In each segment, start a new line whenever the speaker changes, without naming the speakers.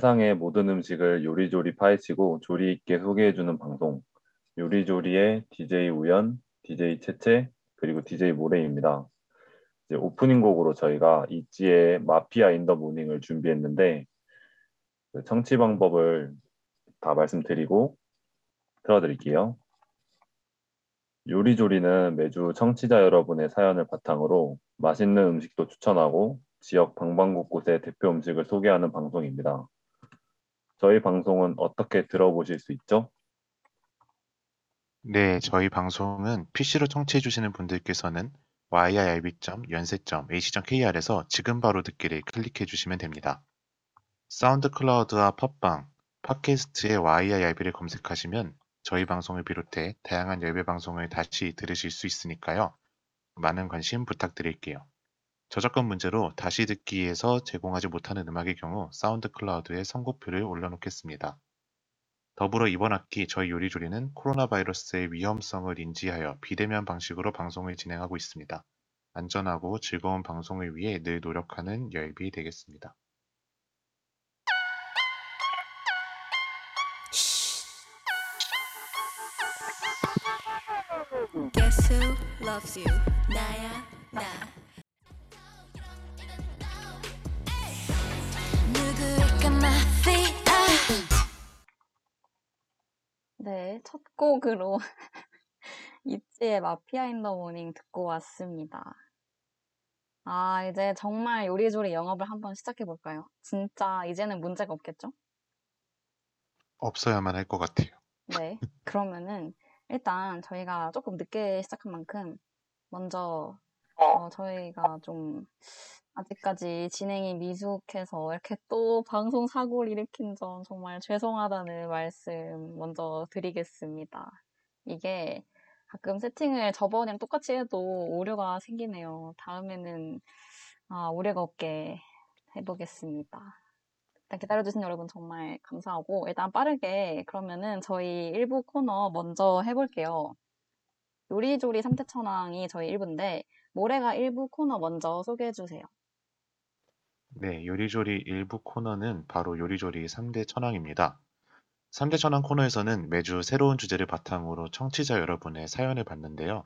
세상의 모든 음식을 요리조리 파헤치고 조리 있게 소개해주는 방송 요리조리의 DJ 우연, DJ 채채 그리고 DJ 모레입니다. 이제 오프닝 곡으로 저희가 있지의 마피아 인 더 모닝을 준비했는데 그 청취 방법을 다 말씀드리고 틀어드릴게요. 요리조리는 매주 청취자 여러분의 사연을 바탕으로 맛있는 음식도 추천하고 지역 방방곳곳의 대표 음식을 소개하는 방송입니다. 저희 방송은 어떻게 들어보실 수 있죠?
네, 저희 방송은 PC로 청취해 주시는 분들께서는 yirb.yonsei.ac.kr에서 지금 바로 듣기를 클릭해 주시면 됩니다. 사운드 클라우드와 팟빵, 팟캐스트의 yirb를 검색하시면 저희 방송을 비롯해 다양한 예배 방송을 다시 들으실 수 있으니까요. 많은 관심 부탁드릴게요. 저작권 문제로 다시 듣기에서 제공하지 못하는 음악의 경우 사운드 클라우드에 선곡표를 올려놓겠습니다. 더불어 이번 학기 저희 요리조리는 코로나 바이러스의 위험성을 인지하여 비대면 방식으로 방송을 진행하고 있습니다. 안전하고 즐거운 방송을 위해 늘 노력하는 열비 되겠습니다.
나야 나.
네, 첫 곡으로 ITZY의 마피아 In the morning 듣고 왔습니다. 아, 이제 정말 요리조리 영업을 한번 시작해 볼까요? 진짜 이제는 문제가 없겠죠?
없어야만 할 것 같아요.
네. 그러면은 일단 저희가 조금 늦게 시작한 만큼 먼저 어, 저희가 좀 아직까지 진행이 미숙해서 이렇게 또 방송 사고를 일으킨 점 정말 죄송하다는 말씀 먼저 드리겠습니다. 이게 가끔 세팅을 저번이랑 똑같이 해도 오류가 생기네요. 다음에는 아, 오류가 없게 해보겠습니다. 일단 기다려주신 여러분 정말 감사하고 일단 빠르게 그러면은 저희 1부 코너 먼저 해볼게요. 요리조리 삼태천왕이 저희 1부인데 모래가 1부 코너 먼저 소개해주세요.
네, 요리조리 일부 코너는 바로 요리조리 3대 천왕입니다. 3대 천왕 코너에서는 매주 새로운 주제를 바탕으로 청취자 여러분의 사연을 받는데요.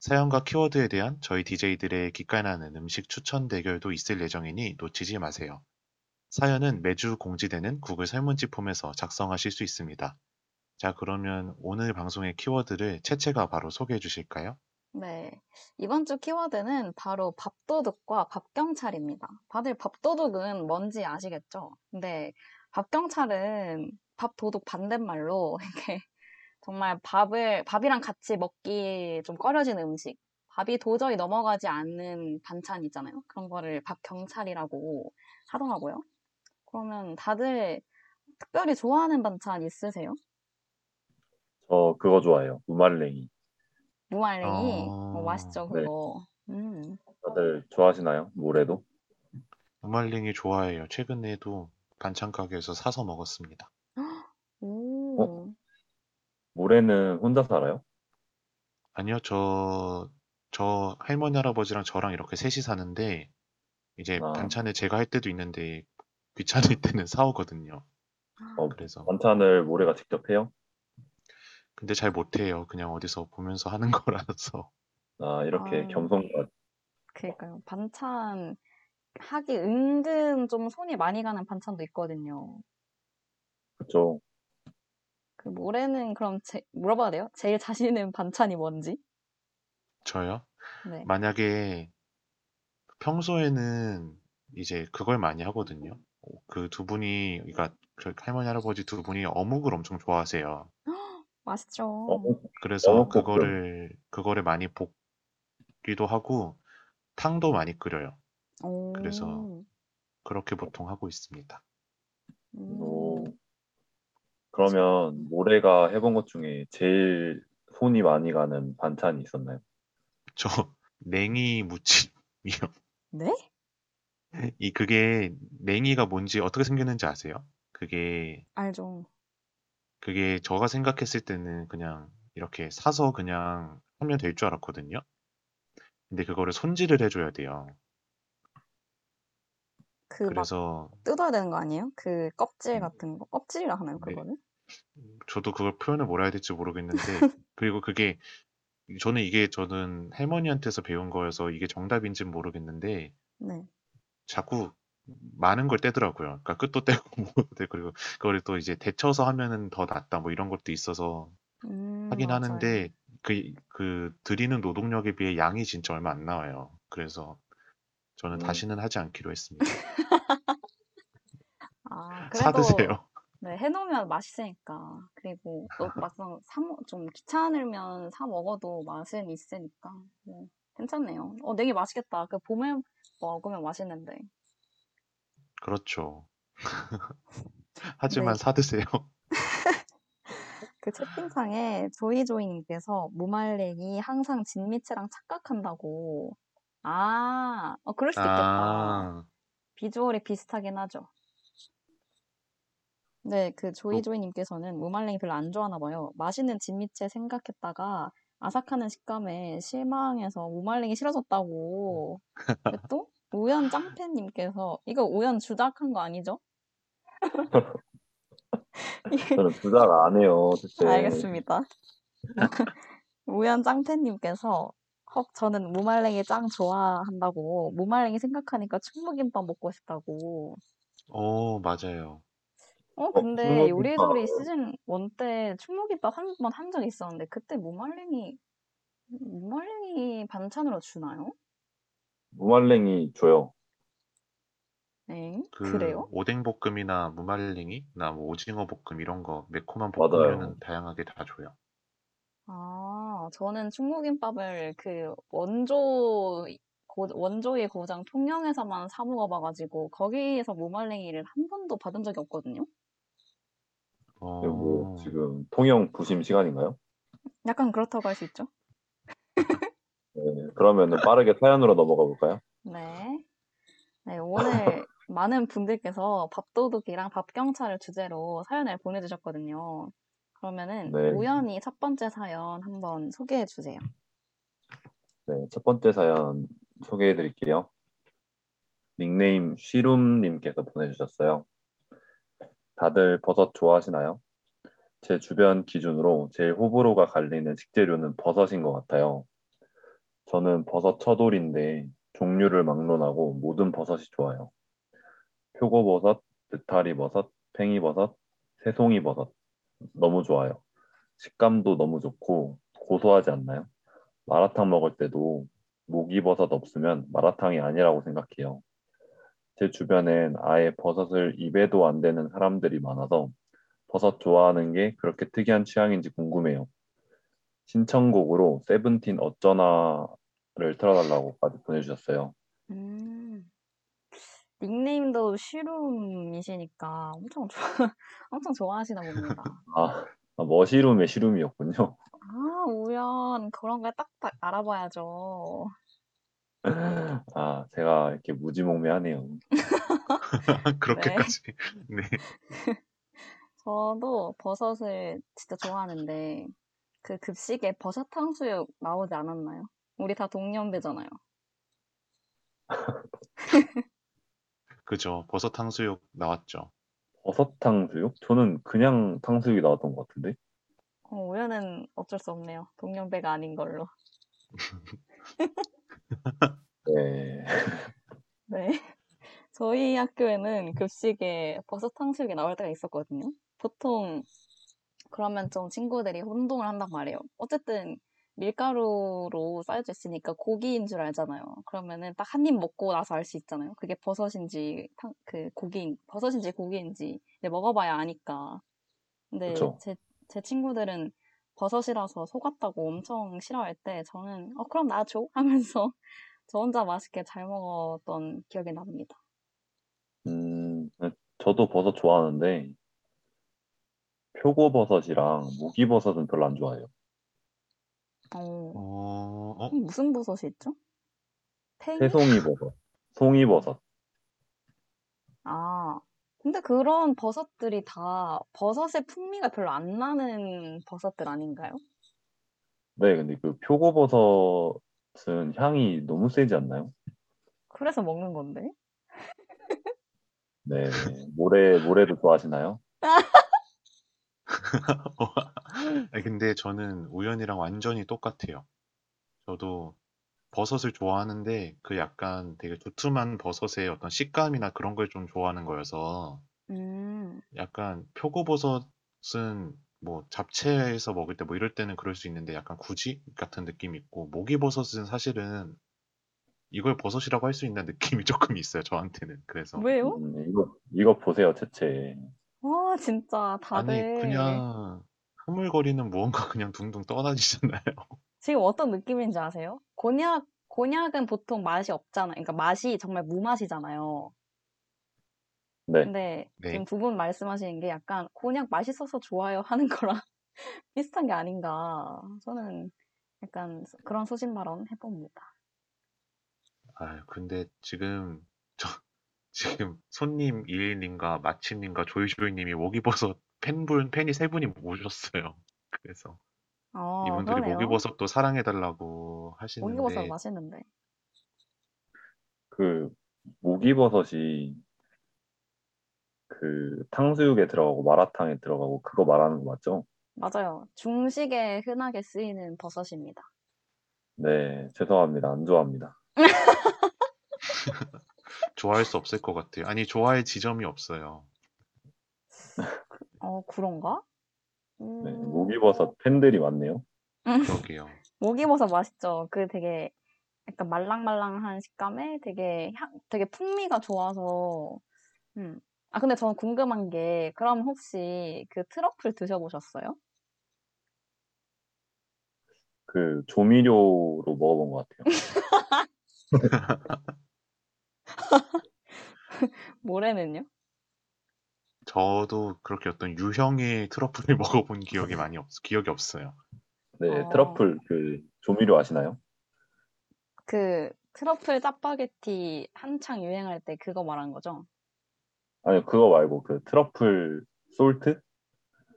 사연과 키워드에 대한 저희 DJ들의 기깔나는 음식 추천 대결도 있을 예정이니 놓치지 마세요. 사연은 매주 공지되는 구글 설문지 폼에서 작성하실 수 있습니다. 자, 그러면 오늘 방송의 키워드를 채채가 바로 소개해 주실까요?
네. 이번 주 키워드는 바로 밥도둑과 밥경찰입니다. 다들 밥도둑은 뭔지 아시겠죠? 근데 밥경찰은 밥도둑 반대말로 이렇게 정말 밥을, 밥이랑 같이 먹기 좀 꺼려지는 음식. 밥이 도저히 넘어가지 않는 반찬 있잖아요. 그런 거를 밥경찰이라고 하더라고요. 그러면 다들 특별히 좋아하는 반찬 있으세요?
저 그거 좋아해요. 무말랭이.
무말랭이?
어,
어, 맛있죠,
네.
그거. 음.
다들 좋아하시나요? 모래도?
무말랭이 좋아해요. 최근에도 반찬 가게에서 사서 먹었습니다.
오.
모래는 혼자 살아요?
아니요, 저, 저 할머니, 할아버지랑 저랑 이렇게 셋이 사는데, 이제
아.
반찬을 제가 할 때도 있는데, 귀찮을 때는 사오거든요.
어,
그래서.
반찬을 모래가 직접 해요?
근데 잘 못해요. 그냥 어디서 보면서 하는 거라서.
아, 이렇게
아.
겸손과
그러니까요. 반찬 하기 은근 좀 손이 많이 가는 반찬도 있거든요.
그죠.
그 모래는 그럼 제, 물어봐도 돼요? 제일 자신 있는 반찬이 뭔지?
저요?
네.
만약에 평소에는 이제 그걸 많이 하거든요. 그 두 분이, 그러니까 저 할머니, 할아버지 두 분이 어묵을 엄청 좋아하세요.
맛있죠.
어묵,
그래서
어묵 볶음.
그거를, 그거를 많이 볶기도 하고, 탕도 많이 끓여요.
오.
그래서 그렇게 보통 하고 있습니다.
음.
오. 그러면 모래가 해본 것 중에 제일 손이 많이 가는 반찬이 있었나요?
저 냉이 무침이요.
네?
이 그게 냉이가 뭔지 어떻게 생겼는지 아세요? 그게
알죠.
그게 제가 생각했을 때는 그냥 이렇게 사서 그냥 하면 될 줄 알았거든요. 근데 그거를 손질을 해 줘야 돼요.
그 막
그래서
뜯어야 되는 거 아니에요? 그 껍질
음.
같은 거? 껍질이라 하나요,
네.
그거는?
저도 그걸 표현을 뭐라 해야 될지 모르겠는데 그리고 그게 저는 이게 저는 할머니한테서 배운 거여서 이게 정답인지는 모르겠는데
네.
자꾸 많은 걸 떼더라고요. 그러니까 끝도 떼고 떼고 그리고 그걸 또 이제 데쳐서 하면은 더 낫다 뭐 이런 것도 있어서
음,
하긴
맞아요.
하는데 그, 그 드리는 노동력에 비해 양이 진짜 얼마 안 나와요. 그래서 저는
음.
다시는 하지 않기로 했습니다.
아,
사
그래도
드세요.
네, 해놓으면 맛있으니까. 그리고 또 막상 사, 먹- 좀 귀찮으면 사 먹어도 맛은 있으니까. 뭐, 괜찮네요. 어, 되게 맛있겠다. 그 봄에 먹으면 맛있는데.
그렇죠. 하지만
네.
사 드세요.
그 채팅창에 조이조이님께서 무말랭이 항상 진미채랑 착각한다고. 아, 어, 그럴 수도 있겠다.
아,
비주얼이 비슷하긴 하죠. 네, 그 조이조이님께서는 무말랭이 별로 안 좋아하나 봐요. 맛있는 진미채 생각했다가 아삭하는 식감에 실망해서 무말랭이 싫어졌다고. 또 우연 짱팬님께서 이거 우연 주작한 거 아니죠?
저는 부작 안 해요, 대체.
알겠습니다. 우연 짱팬님께서 헉 저는 무말랭이 짱 좋아한다고 무말랭이 생각하니까 충무김밥 먹고 싶다고.
오, 맞아요.
어 근데
충무김밥.
요리조리 시즌 1 때 충무김밥 한 번 한 적이 있었는데 그때 무말랭이 무말랭이 반찬으로 주나요?
무말랭이 줘요.
네,
그
그래요?
오뎅 볶음이나 무말랭이나 뭐 오징어 볶음 이런 거 매콤한
맞아요.
볶음류는 다양하게 다 줘요.
아, 저는 충무김밥을 그 원조 고- 원조의 고장 통영에서만 사 먹어봐가지고 거기에서 무말랭이를 한 번도 받은 적이 없거든요.
어,
이거 뭐 지금 통영 부심 시간인가요?
약간 그렇다고 할 수 있죠.
네, 그러면은 빠르게 사연으로 넘어가 볼까요?
네. 네, 오늘 많은 분들께서 밥도둑이랑 밥경찰을 주제로 사연을 보내주셨거든요. 그러면은
네.
우연히 첫 번째 사연 한번 소개해 주세요.
네, 첫 번째 사연 소개해 드릴게요. 닉네임 쉬룸님께서 보내주셨어요. 다들 버섯 좋아하시나요? 제 주변 기준으로 제일 호불호가 갈리는 식재료는 버섯인 것 같아요. 저는 버섯 처돌인데 종류를 막론하고 모든 버섯이 좋아요. 표고버섯, 느타리버섯, 팽이버섯, 새송이버섯 너무 좋아요. 식감도 너무 좋고 고소하지 않나요? 마라탕 먹을 때도 목이버섯 없으면 마라탕이 아니라고 생각해요. 제 주변엔 아예 버섯을 입에도 안 대는 사람들이 많아서 버섯 좋아하는 게 그렇게 특이한 취향인지 궁금해요. 신청곡으로 세븐틴 어쩌나 를 틀어달라고까지 보내주셨어요.
음, 닉네임도 쉬룸이시니까 엄청 좋아, 엄청 좋아하시나 봅니다.
아, 아, 머시룸의 시룸이었군요.
아, 우연 그런 걸 딱딱 알아봐야죠.
아, 제가 이렇게 무지몽매하네요.
그렇게까지. 네.
저도 버섯을 진짜 좋아하는데 그 급식에 버섯 탕수육 나오지 않았나요? 우리 다 동년배잖아요.
그죠. 버섯 탕수육 나왔죠.
버섯 탕수육? 저는 그냥 탕수육이 나왔던 것 같은데.
어, 우연은 어쩔 수 없네요. 동년배가 아닌 걸로.
네.
네. 저희 학교에는 급식에 버섯 탕수육이 나올 때가 있었거든요. 보통 그러면 좀 친구들이 혼동을 한단 말이에요. 어쨌든 밀가루로 쌓여져 있으니까 고기인 줄 알잖아요. 그러면은 딱 한 입 먹고 나서 알 수 있잖아요. 그게 버섯인지 탕- 그 고기 버섯인지 고기인지 이제 먹어봐야 아니까. 근데. 제, 제 친구들은 버섯이라서 속았다고 엄청 싫어할 때 저는 어 그럼 나 줘 하면서 저 혼자 맛있게 잘 먹었던 기억이 납니다.
음, 저도 버섯 좋아하는데 표고버섯이랑 무기버섯은 별로 안 좋아해요.
어,
어, 어?
음, 무슨 버섯이 있죠? 팽이?
새송이버섯, 송이버섯.
아, 근데 그런 버섯들이 다 버섯의 풍미가 별로 안 나는 버섯들 아닌가요?
네, 근데 그 표고버섯은 향이 너무 세지 않나요?
그래서 먹는 건데.
네, 모래 모래도 좋아하시나요?
아니, 근데 저는 우연이랑 완전히 똑같아요. 저도 버섯을 좋아하는데 그 약간 되게 두툼한 버섯의 어떤 식감이나 그런 걸 좀 좋아하는 거여서
음,
약간 표고버섯은 뭐 잡채에서 먹을 때 뭐 이럴 때는 그럴 수 있는데 약간 구지 같은 느낌이 있고 모기버섯은 사실은 이걸 버섯이라고 할 수 있는 느낌이 조금 있어요, 저한테는. 그래서
왜요?
음, 이거 이거 보세요, 채채.
와, 진짜
아니
다들
그냥 흐물거리는 무언가 그냥 둥둥 떠다니잖아요.
지금 어떤 느낌인지 아세요? 곤약, 곤약은 보통 맛이 없잖아요. 그러니까 맛이 정말 무맛이잖아요.
네,
근데
네.
지금 두 분 말씀하시는 게 약간 곤약 맛있어서 좋아요 하는 거랑 비슷한 게 아닌가. 저는 약간 그런 소신 발언 해봅니다.
아, 근데 지금 저 지금 손님 이일님과 마치님과 조이조이님이 모기버섯 팬분 팬이 세 분이 모셨어요. 그래서
어,
이분들이
그러네요.
모기버섯도 사랑해 달라고
모기버섯
하시는데
맛있는데.
그 무기버섯이 그 탕수육에 들어가고 마라탕에 들어가고 그거 말하는 거 맞죠?
맞아요. 중식에 흔하게 쓰이는 버섯입니다.
네, 죄송합니다. 안 좋아합니다.
좋아할 수 없을 것 같아요. 아니 좋아할 지점이 없어요.
어, 그런가?
네,
음,
무기버섯 팬들이 많네요.
그러게요.
모기버섯 맛있죠. 그 되게 약간 말랑말랑한 식감에 되게 향, 되게 풍미가 좋아서. 음. 아, 근데 저는 궁금한 게, 그럼 혹시 그 트러플 드셔보셨어요?
그 조미료로 먹어본 것 같아요.
모래는요?
저도 그렇게 어떤 유형의 트러플을 먹어본 기억이 많이 없, 기억이 없어요.
네,
어.
트러플 그 조미료 아시나요?
그 트러플 짜파게티 한창 유행할 때 그거 말한 거죠?
아니 그거 말고 그 트러플 솔트?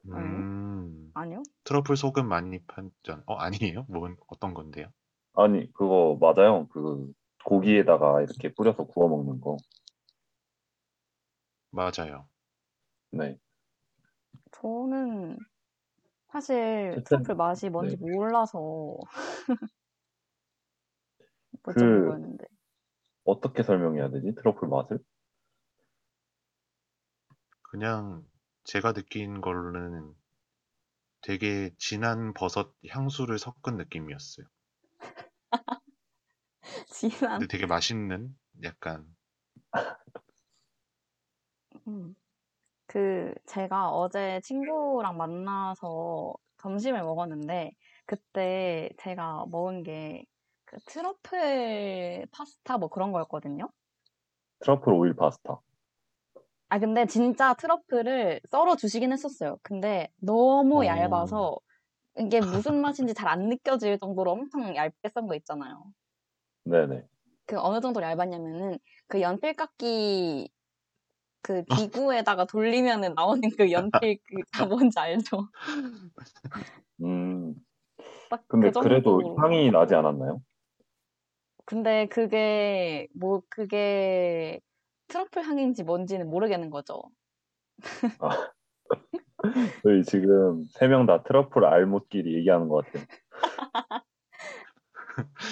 음,
아니요?
트러플 소금 많이 판전. 어, 아니에요? 뭔 어떤 건데요?
아니 그거 맞아요. 그 고기에다가 이렇게 뿌려서 구워 먹는 거.
맞아요.
네,
저는 사실
어쨌든,
트러플 맛이 뭔지
네.
몰라서
그-
여쭤본 거였는데.
어떻게 설명해야 되지? 트러플 맛을?
그냥 제가 느낀 걸로는 되게 진한 버섯 향수를 섞은 느낌이었어요.
진한.
근데 되게 맛있는 약간
음. 그 제가 어제 친구랑 만나서 점심을 먹었는데 그때 제가 먹은 게 그 트러플 파스타 뭐 그런 거였거든요.
트러플 오일 파스타.
아 근데 진짜 트러플을 썰어 주시긴 했었어요. 근데 너무
어.
얇아서 이게 무슨 맛인지 잘 안 느껴질 정도로 엄청 얇게 썬 거 있잖아요.
네네.
그 어느 정도로 얇았냐면은 그 연필깎이 그 기구에다가 돌리면은 나오는 그 연필 그 뭔지 알죠?
음,
딱
근데
그
그래도. 향이 나지 않았나요?
근데 그게 뭐 그게 트러플 향인지 뭔지는 모르겠는 거죠.
저희 지금 세 명 다 트러플 알못끼리 얘기하는 것 같아요.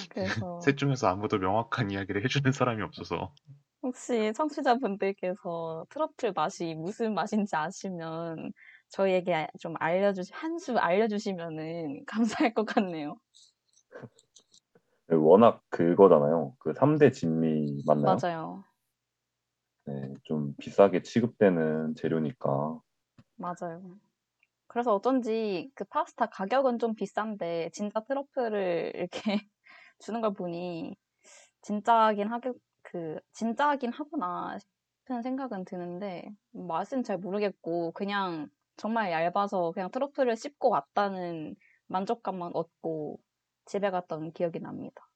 그래서
셋 중에서 아무도 명확한 이야기를 해주는 사람이 없어서
혹시 청취자분들께서 트러플 맛이 무슨 맛인지 아시면 저희에게 좀 알려주시 한 수 알려주시면은 감사할 것 같네요.
워낙 그거잖아요. 그 3대 진미 맞나요?
맞아요.
네, 좀 비싸게 취급되는 재료니까.
맞아요. 그래서 어쩐지 그 파스타 가격은 좀 비싼데 진짜 트러플을 이렇게 주는 걸 보니 진짜긴 하겠 그 진짜긴 하구나 싶은 생각은 드는데 맛은 잘 모르겠고 그냥 정말 얇아서 그냥 트러플을 씹고 왔다는 만족감만 얻고 집에 갔던 기억이 납니다.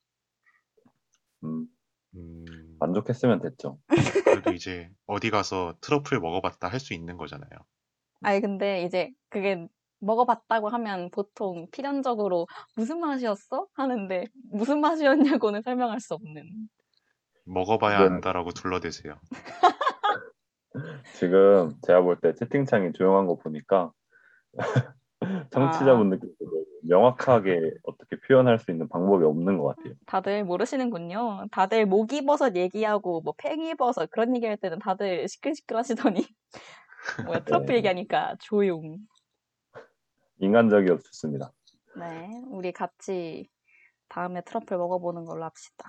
음,
음,
만족했으면 됐죠.
그래도 이제 어디 가서 트러플 먹어봤다 할 수 있는 거잖아요.
아니 근데 이제 그게 먹어봤다고 하면 보통 필연적으로 무슨 맛이었어? 하는데 무슨 맛이었냐고는 설명할 수 없는.
먹어봐야
그건-
안다라고 둘러대세요.
지금 제가 볼 때 채팅창이 조용한 거 보니까 청취자분들께서 명확하게 어떻게 표현할 수 있는 방법이 없는 것 같아요.
다들 모르시는군요. 다들 목이버섯 얘기하고 뭐 팽이버섯 그런 얘기할 때는 다들 시끌시끌 하시더니 뭐야 트러플
네.
얘기하니까 조용.
인간적이어서 좋습니다.
네, 우리 같이 다음에 트러플 먹어보는 걸로 합시다.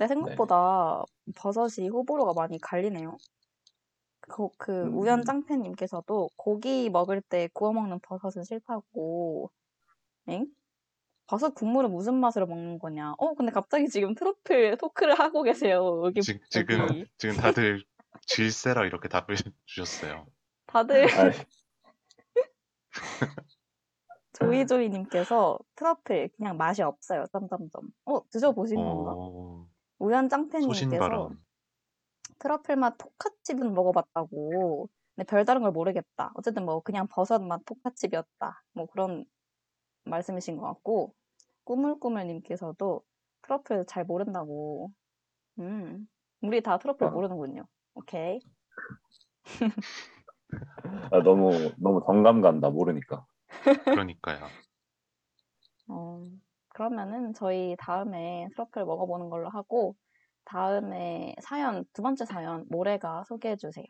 근데 생각보다 버섯이 호불호가 많이 갈리네요. 그, 그
음.
우연 짱팬님께서도 고기 먹을 때 구워 먹는 버섯은 싫다고. 엥? 버섯 국물을 무슨 맛으로 먹는 거냐? 어, 근데 갑자기 지금 트러플 토크를 하고 계세요. 여기
지, 지금
여기.
지금 다들 질세라 이렇게 답을 주셨어요.
다들
아이,
조이조이님께서 트러플 그냥 맛이 없어요. 점점점. 어, 드셔보신 건가?
어,
우연 짱팬님께서
소신발언.
트러플 맛 토카칩은 먹어봤다고. 근데 별다른 걸 모르겠다. 어쨌든 뭐 그냥 버섯 맛 토카칩이었다. 뭐 그런 말씀이신 것 같고 꾸물꾸물님께서도 트러플 잘 모른다고. 음, 우리 다 트러플
어.
모르는군요. 오케이.
아, 너무 너무 정감 간다 모르니까.
그러니까요.
어, 그러면은 저희 다음에 트러플 먹어보는 걸로 하고 다음에 사연 두 번째 사연 모래가 소개해 주세요.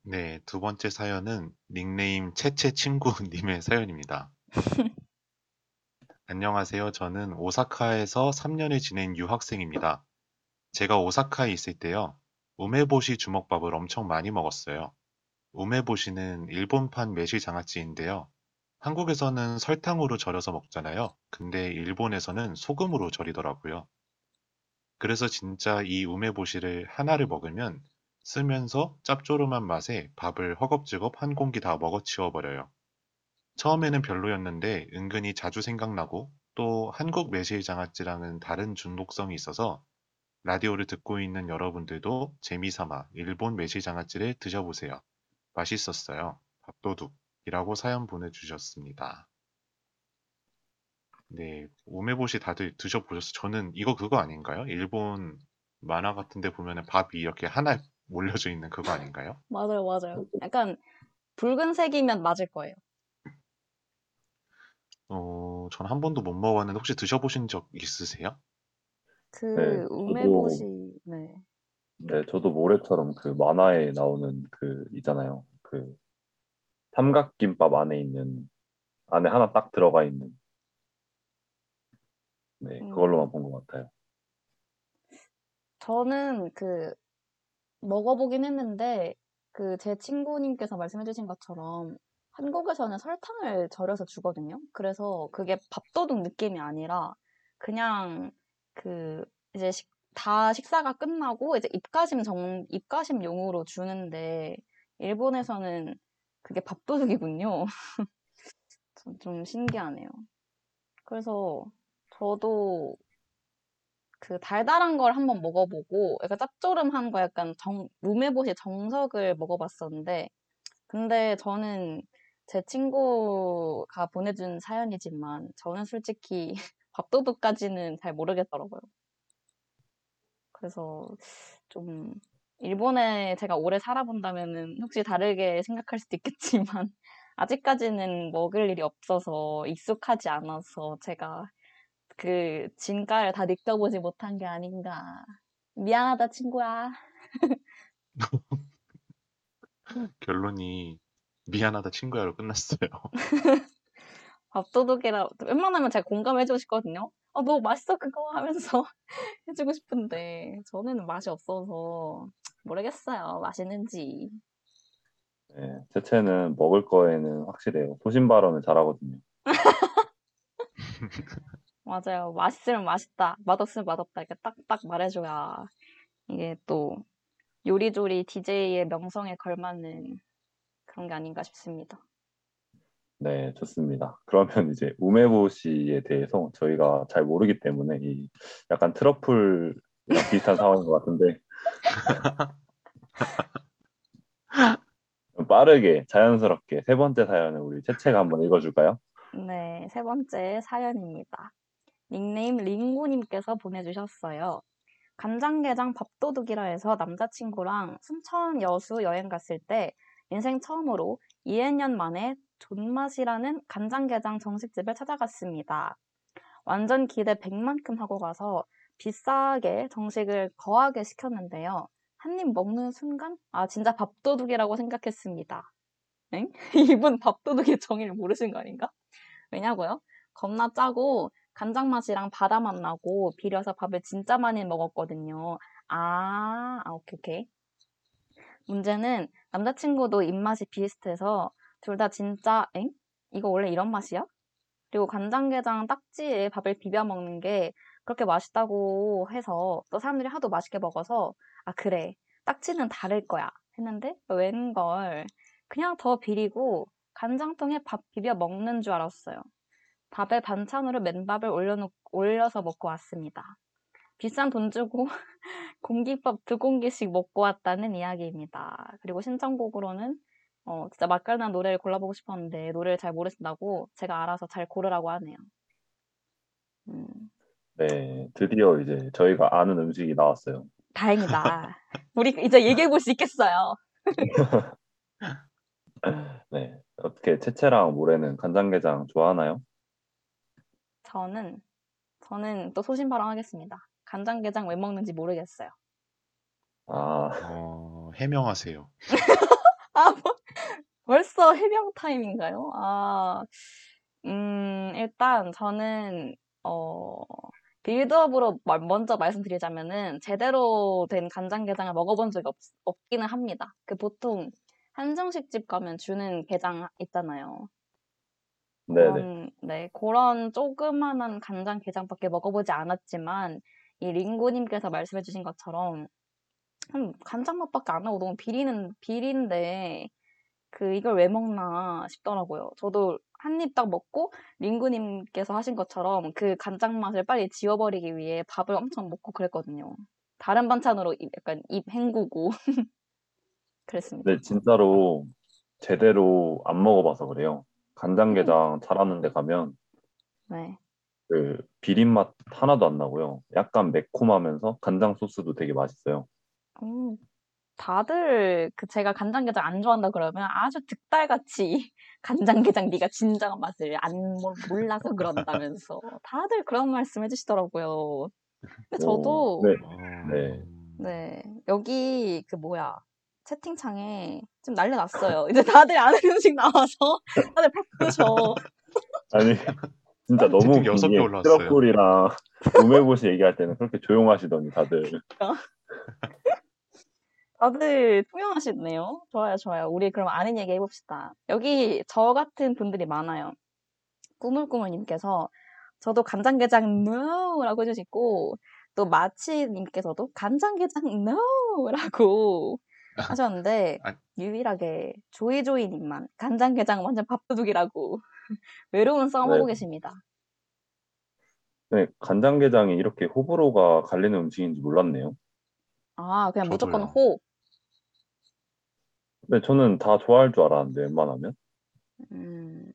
네, 두 번째 사연은 닉네임 채채 친구님의 사연입니다. 안녕하세요. 저는 오사카에서 3년을 지낸 유학생입니다. 제가 오사카에 있을 때요, 우메보시 주먹밥을 엄청 많이 먹었어요. 우메보시는 일본판 매실 장아찌인데요. 한국에서는 설탕으로 절여서 먹잖아요. 근데 일본에서는 소금으로 절이더라고요. 그래서 진짜 이 우메보시를 하나를 먹으면 쓰면서 짭조름한 맛에 밥을 허겁지겁 한 공기 다 먹어치워 버려요. 처음에는 별로였는데 은근히 자주 생각나고 또 한국 매실 장아찌랑은 다른 중독성이 있어서 라디오를 듣고 있는 여러분들도 재미삼아 일본 매실 장아찌를 드셔보세요. 맛있었어요. 밥도둑 이라고 사연 보내주셨습니다. 네, 우메보시 다들 드셔보셨어요? 저는 이거 그거 아닌가요? 일본 만화 같은 데 보면은 밥이 이렇게 하나 몰려져 있는 그거 아닌가요?
맞아요, 맞아요. 약간 붉은색이면 맞을 거예요.
어, 전 한 번도 못 먹어봤는데 혹시 드셔보신 적 있으세요?
그
네, 저도-
우메보시, 네.
네, 저도 모래처럼 그 만화에 나오는 그 있잖아요. 그 삼각김밥 안에 있는 안에 하나 딱 들어가 있는 네,
음.
그걸로만 본 것 같아요.
저는 그 먹어보긴 했는데 그 제 친구님께서 말씀해주신 것처럼 한국에서는 설탕을 절여서 주거든요. 그래서 그게 밥도둑 느낌이 아니라 그냥 그 이제 식, 다 식사가 끝나고 이제 입가심 정 입가심용으로 주는데 일본에서는 그게 밥도둑이군요. 좀- 좀 신기하네요. 그래서 저도 그 달달한 걸 한번 먹어보고 약간 짭조름한 거 약간 정, 우메보시 정석을 먹어봤었는데 근데 저는 제 친구가 보내준 사연이지만 저는 솔직히 밥도둑까지는 잘 모르겠더라고요. 그래서 좀 일본에 제가 오래 살아본다면은 혹시 다르게 생각할 수도 있겠지만 아직까지는 먹을 일이 없어서 익숙하지 않아서 제가 그 진가를 다 느껴보지 못한 게 아닌가. 미안하다, 친구야.
결론이 미안하다 친구야로 끝났어요.
밥도둑이라 웬만하면 제가 공감해주고 싶거든요. 아, 너무 맛있어, 그거 하면서 해주고 싶은데, 저는 맛이 없어서 모르겠어요. 맛있는지.
네, 채채는 먹을 거에는 확실해요. 소신 발언을 잘하거든요.
맞아요. 맛있으면 맛있다, 맛없으면 맛없다. 이렇게 딱딱 말해줘야 이게 또 요리조리 DJ의 명성에 걸맞는 그런 게 아닌가 싶습니다.
네, 좋습니다. 그러면 이제 우메보 씨에 대해서 저희가 잘 모르기 때문에 이 약간 트러플이랑 비슷한 상황인 것 같은데 좀 빠르게 자연스럽게 세 번째 사연을 우리 채채가 한번 읽어줄까요?
네, 세 번째 사연입니다. 닉네임 링고님께서 보내주셨어요. 간장게장 밥도둑이라 해서 남자친구랑 순천 여수 여행 갔을 때 인생 처음으로 2년 만에 존맛이라는 간장게장 정식집을 찾아갔습니다. 완전 기대 100만큼 하고 가서 비싸게 정식을 거하게 시켰는데요. 한 입 먹는 순간, 아, 진짜 밥도둑이라고 생각했습니다. 엥? 이분 밥도둑의 정의를 모르신 거 아닌가? 왜냐고요? 겁나 짜고 간장 맛이랑 바다 맛 나고 비려서 밥을 진짜 많이 먹었거든요. 아, 아, 오케이, 오케이. 문제는 남자친구도 입맛이 비슷해서 둘 다 진짜, 엥? 이거 원래 이런 맛이야? 그리고 간장게장 딱지에 밥을 비벼 먹는 게 그렇게 맛있다고 해서 또 사람들이 하도 맛있게 먹어서 아, 그래. 딱지는 다를 거야. 했는데 웬걸. 그냥 더 비리고 간장통에 밥 비벼 먹는 줄 알았어요. 밥에 반찬으로 맨밥을 올려놓, 올려서 먹고 왔습니다. 비싼 돈 주고 공깃밥 두 공기씩 먹고 왔다는 이야기입니다. 그리고 신청곡으로는 어, 진짜 맛깔난 노래를 골라보고 싶었는데 노래를 잘 모르신다고 제가 알아서 잘 고르라고 하네요. 음,
네, 드디어 이제 저희가 아는 음식이 나왔어요.
다행이다. 우리 이제 얘기해 볼 수 있겠어요.
네, 어떻게 채채랑 모래는 간장게장 좋아하나요?
저는 저는 또 소신발언하겠습니다. 간장게장 왜 먹는지 모르겠어요.
아,
어, 해명하세요.
아, 뭐, 벌써 해명 타임인가요? 아, 음, 일단 저는, 어, 빌드업으로 마- 먼저 말씀드리자면은, 제대로 된 간장게장을 먹어본 적이 없, 없기는 합니다. 그 보통 한정식 집 가면 주는 게장 있잖아요.
네네.
그런, 네, 그런 조그만한 간장게장밖에 먹어보지 않았지만, 이 링고님께서 말씀해주신 것처럼, 음, 간장 맛밖에 안 나고 너무 비리는, 비린데, 그, 이걸 왜 먹나 싶더라고요. 저도 한 입 딱 먹고, 링구님께서 하신 것처럼 그 간장 맛을 빨리 지워버리기 위해 밥을 엄청 먹고 그랬거든요. 다른 반찬으로 입- 약간 입 헹구고. 그랬습니다.
네, 진짜로 제대로 안 먹어봐서 그래요. 간장게장 잘하는 데 가면
네.
그 비린 맛 하나도 안 나고요. 약간 매콤하면서 간장 소스도 되게 맛있어요.
음, 다들 그 제가 간장게장 안 좋아한다 그러면 아주 득달같이 간장게장 네가 진정한 맛을 안 몰- 몰라서 그런다면서 다들 그런 말씀 해주시더라고요. 근데 저도
오, 네.
어,
네.
네, 여기 그 뭐야 채팅창에 좀 난리 났어요. 이제 다들 아는 음식 나와서 다들 바쁘셔.
아니 진짜 너무
채팅 여섯 개 올라왔어요.
트러플이랑 우메보시 얘기할 때는 그렇게 조용하시더니 다들
다들 투명하시네요. 좋아요, 좋아요. 우리 그럼 아는 얘기 해봅시다. 여기 저 같은 분들이 많아요. 꾸물꾸물님께서 저도 간장게장 NO라고 해주시고 또 마치님께서도 간장게장 NO라고 하셨는데
아.
유일하게 조이조이님만 간장게장 완전 밥도둑이라고 외로운 싸움하고
네.
계십니다.
네, 간장게장이 이렇게 호불호가 갈리는 음식인지 몰랐네요.
아 그냥 무조건
저
호.
네, 저는 다 좋아할 줄 알았는데 웬만하면
음,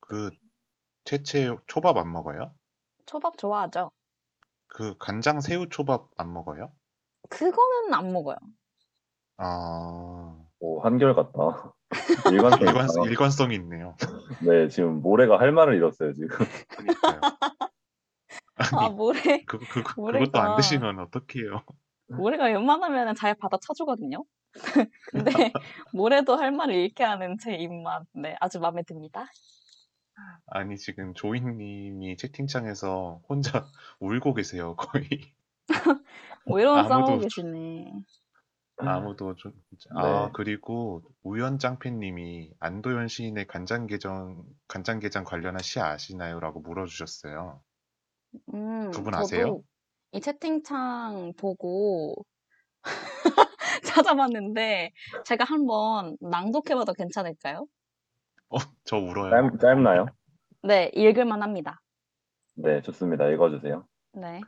그 채채 초밥 안 먹어요?
초밥 좋아하죠?
그 간장 새우 초밥 안 먹어요?
그거는 안 먹어요.
아,
오, 한결같다. 일관성
일관,
있다.
일관성이 있네요.
네, 지금 모래가 할 말을 잃었어요, 지금.
그러니까요.
아 모래
그, 그, 그,
모래가-
그것도 안 드시면 어떡해요?
모래가 웬만하면 잘 받아 쳐주거든요. 근데 모래도 할 말을 잃게 하는 제 입맛, 네, 아주 마음에 듭니다.
아니, 지금 조이님이 채팅창에서 혼자 울고 계세요, 거의.
뭐 이런
아무도
싸우고
주-
계시네.
아무도 좀, 아,
네.
그리고 우연짱팬님이 안도현 시인의 간장게장, 간장게장 관련한 시 아시나요? 라고 물어주셨어요.
음,
두분 아세요?
이 채팅창 보고 찾아봤는데 제가 한번 낭독해봐도 괜찮을까요?
어, 저 울어요.
짧, 짧나요?
네, 읽을만 합니다.
네, 좋습니다. 읽어주세요.
네.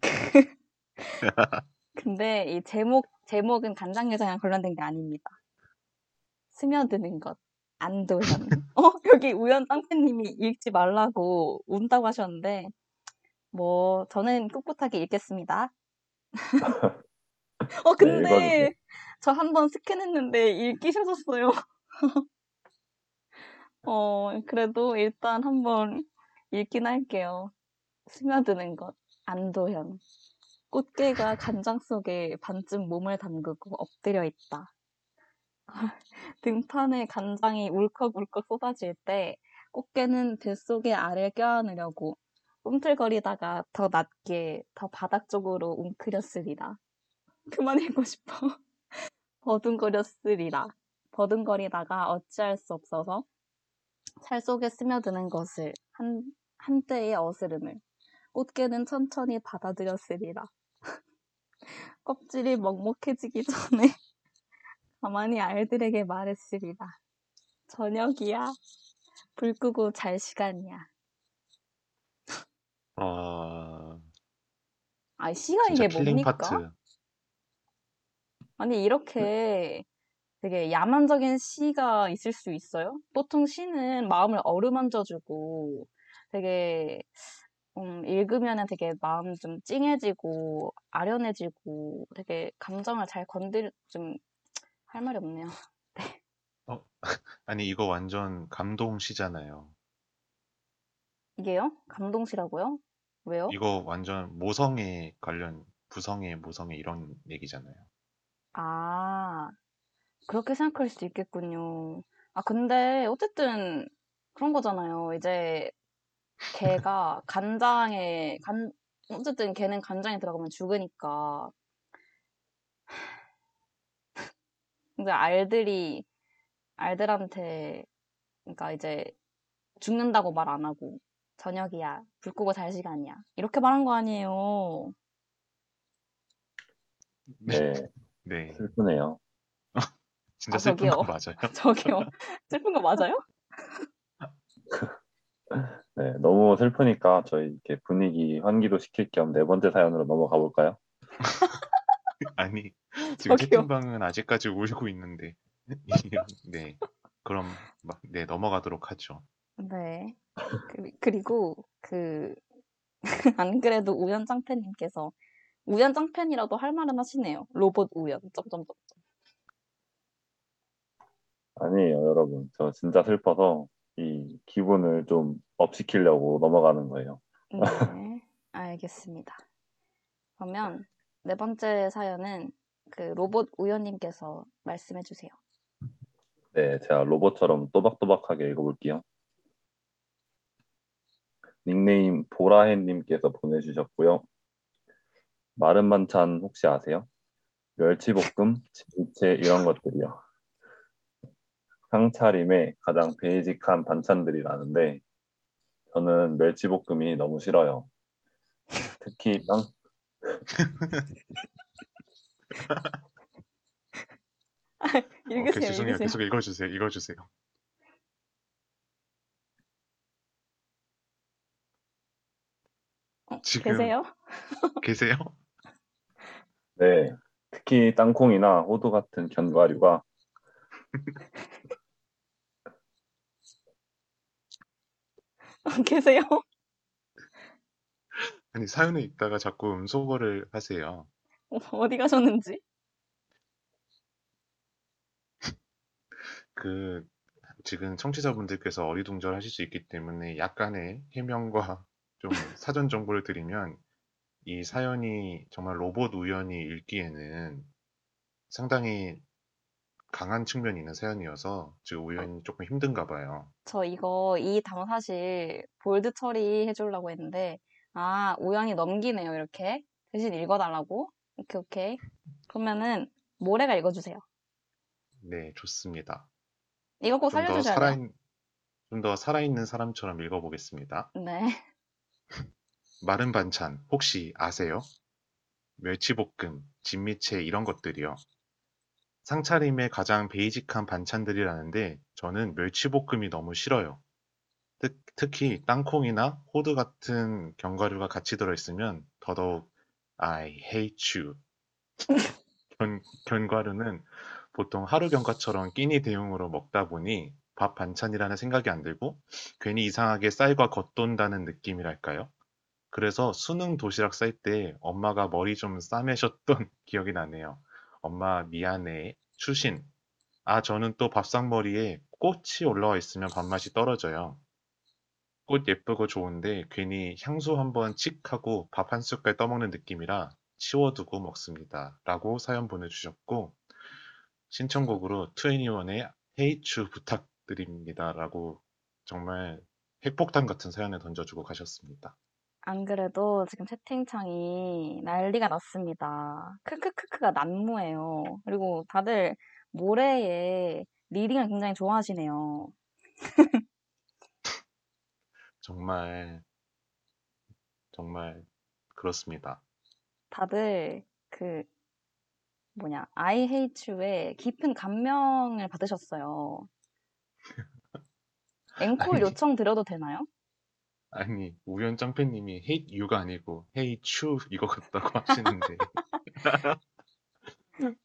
근데 이 제목, 제목은 간장게장이랑 관련된 게 아닙니다. 스며드는 것. 안도현. 어, 여기 우연 땅팬님이 읽지 말라고 운다고 하셨는데, 뭐, 저는 꿋꿋하게 읽겠습니다. 어,
네.
근데, 저한번 스캔했는데 읽기 싫었어요. 어, 그래도 일단 한번 읽긴 할게요. 스며드는 것. 안도현. 꽃게가 간장 속에 반쯤 몸을 담그고 엎드려 있다. 등판에 간장이 울컥울컥 쏟아질 때 꽃게는 뱃속에 알을 껴안으려고 꿈틀거리다가 더 낮게 더 바닥 쪽으로 웅크렸으리라. 그만 읽고 싶어. 버둥거렸으리라. 버둥거리다가 어찌할 수 없어서 살 속에 스며드는 것을 한, 한때의 어스름을 꽃게는 천천히 받아들였으리라. 껍질이 먹먹해지기 전에 가만히 알들에게 말했으리라. 저녁이야. 불 끄고 잘 시간이야.
아,
아, 시가
진짜
이게
킬링
뭡니까?
파트.
아니, 이렇게 되게 야만적인 시가 있을 수 있어요? 보통 시는 마음을 어루만져주고 되게, 음, 읽으면은 되게 마음 좀 찡해지고 아련해지고 되게 감정을 잘 건들, 좀, 할 말이 없네요.
아니, 이거 완전 감동 시잖아요.
이게요? 감동시라고요? 왜요?
이거 완전 모성애 관련, 부성애, 모성애 이런 얘기잖아요.
아, 그렇게 생각할 수 있겠군요. 아, 근데 어쨌든 그런 거잖아요. 이제 걔가 간장에, 간, 어쨌든 걔는 간장에 들어가면 죽으니까. 근데 알들이, 알들한테, 그러니까 이제 죽는다고 말 안 하고, 저녁이야, 불 끄고 잘 시간이야. 이렇게 말한 거 아니에요.
네,
네,
슬프네요.
진짜
아,
슬픈 거
저기요.
맞아요.
저기요. 슬픈 거 맞아요?
네, 너무 슬프니까 저희 이렇게 분위기 환기도 시킬 겸 네 번째 사연으로 넘어가 볼까요?
아니, 지금
저기요.
채팅방은 아직까지 울고 있는데. 네, 그럼, 막, 네, 넘어가도록 하죠.
네. 그- 그리고 그 안 그래도 우연짱팬님께서 우연짱팬이라도 할 말은 하시네요. 로봇 우연. 점점점.
아니에요, 여러분. 저 진짜 슬퍼서 이 기분을 좀 업시키려고 넘어가는 거예요.
네. 알겠습니다. 그러면 네 번째 사연은 그 로봇 우연님께서 말씀해 주세요.
네, 제가 로봇처럼 또박또박하게 읽어볼게요. 닉네임 보라해님께서 보내주셨고요. 마른 반찬 혹시 아세요? 멸치볶음, 진채 이런 것들이요. 상차림에 가장 베이직한 반찬들이라는데 저는 멸치볶음이 너무 싫어요. 특히 땅,
오케이,
읽으세요.
죄송해요.
읽으세요.
계속 읽어주세요. 읽어주세요. 지금-
계세요?
계세요?
네, 특히 땅콩이나 호두 같은 견과류가
계세요?
아니, 사연에 있다가 자꾸 음소거를 하세요.
어디 가셨는지?
그, 지금 청취자분들께서 어리둥절하실 수 있기 때문에 약간의 해명과 좀 사전 정보를 드리면 이 사연이 정말 로봇 우연히 읽기에는 상당히 강한 측면이 있는 사연이어서 지금 우연히 조금 힘든가 봐요.
저 이거 이 단어 사실 볼드 처리 해 주려고 했는데 아 우연히 넘기네요 이렇게. 대신 읽어달라고. 오케이 오케이. 그러면은 모래가 읽어주세요.
네, 좋습니다.
이거 꼭 살려주셔야
살아있,
돼요
좀더 살아있는 사람처럼 읽어보겠습니다.
네
마른 반찬 혹시 아세요? 멸치볶음, 진미채 이런 것들이요. 상차림의 가장 베이직한 반찬들이라는데 저는 멸치볶음이 너무 싫어요. 특, 특히 땅콩이나 호두 같은 견과류가 같이 들어있으면 더더욱 I hate you. 견, 견과류는 보통 하루 견과처럼 끼니 대용으로 먹다 보니 밥 반찬이라는 생각이 안 들고 괜히 이상하게 쌀과 겉돈다는 느낌이랄까요? 그래서 수능 도시락 쌀 때 엄마가 머리 좀 싸매셨던 기억이 나네요. 엄마 미안해. 추신. 아, 저는 또 밥상머리에 꽃이 올라와 있으면 밥맛이 떨어져요. 꽃 예쁘고 좋은데 괜히 향수 한번 칙 하고 밥 한 숟갈 떠먹는 느낌이라 치워두고 먹습니다. 라고 사연 보내주셨고 신청곡으로 2NE1의 Hate You 부탁 드립니다. 라고 정말 핵폭탄 같은 사연을 던져주고 가셨습니다.
안 그래도 지금 채팅창이 난리가 났습니다. 크크크크가 난무해요. 그리고 다들 모래의 리딩을 굉장히 좋아하시네요.
정말 정말 그렇습니다.
다들 그 뭐냐 I hate you에 깊은 감명을 받으셨어요. 앵콜
아니.
요청 드려도 되나요?
아니 우연 짱팬님이 hate you가 아니고 hate you 이거 같다고 하시는데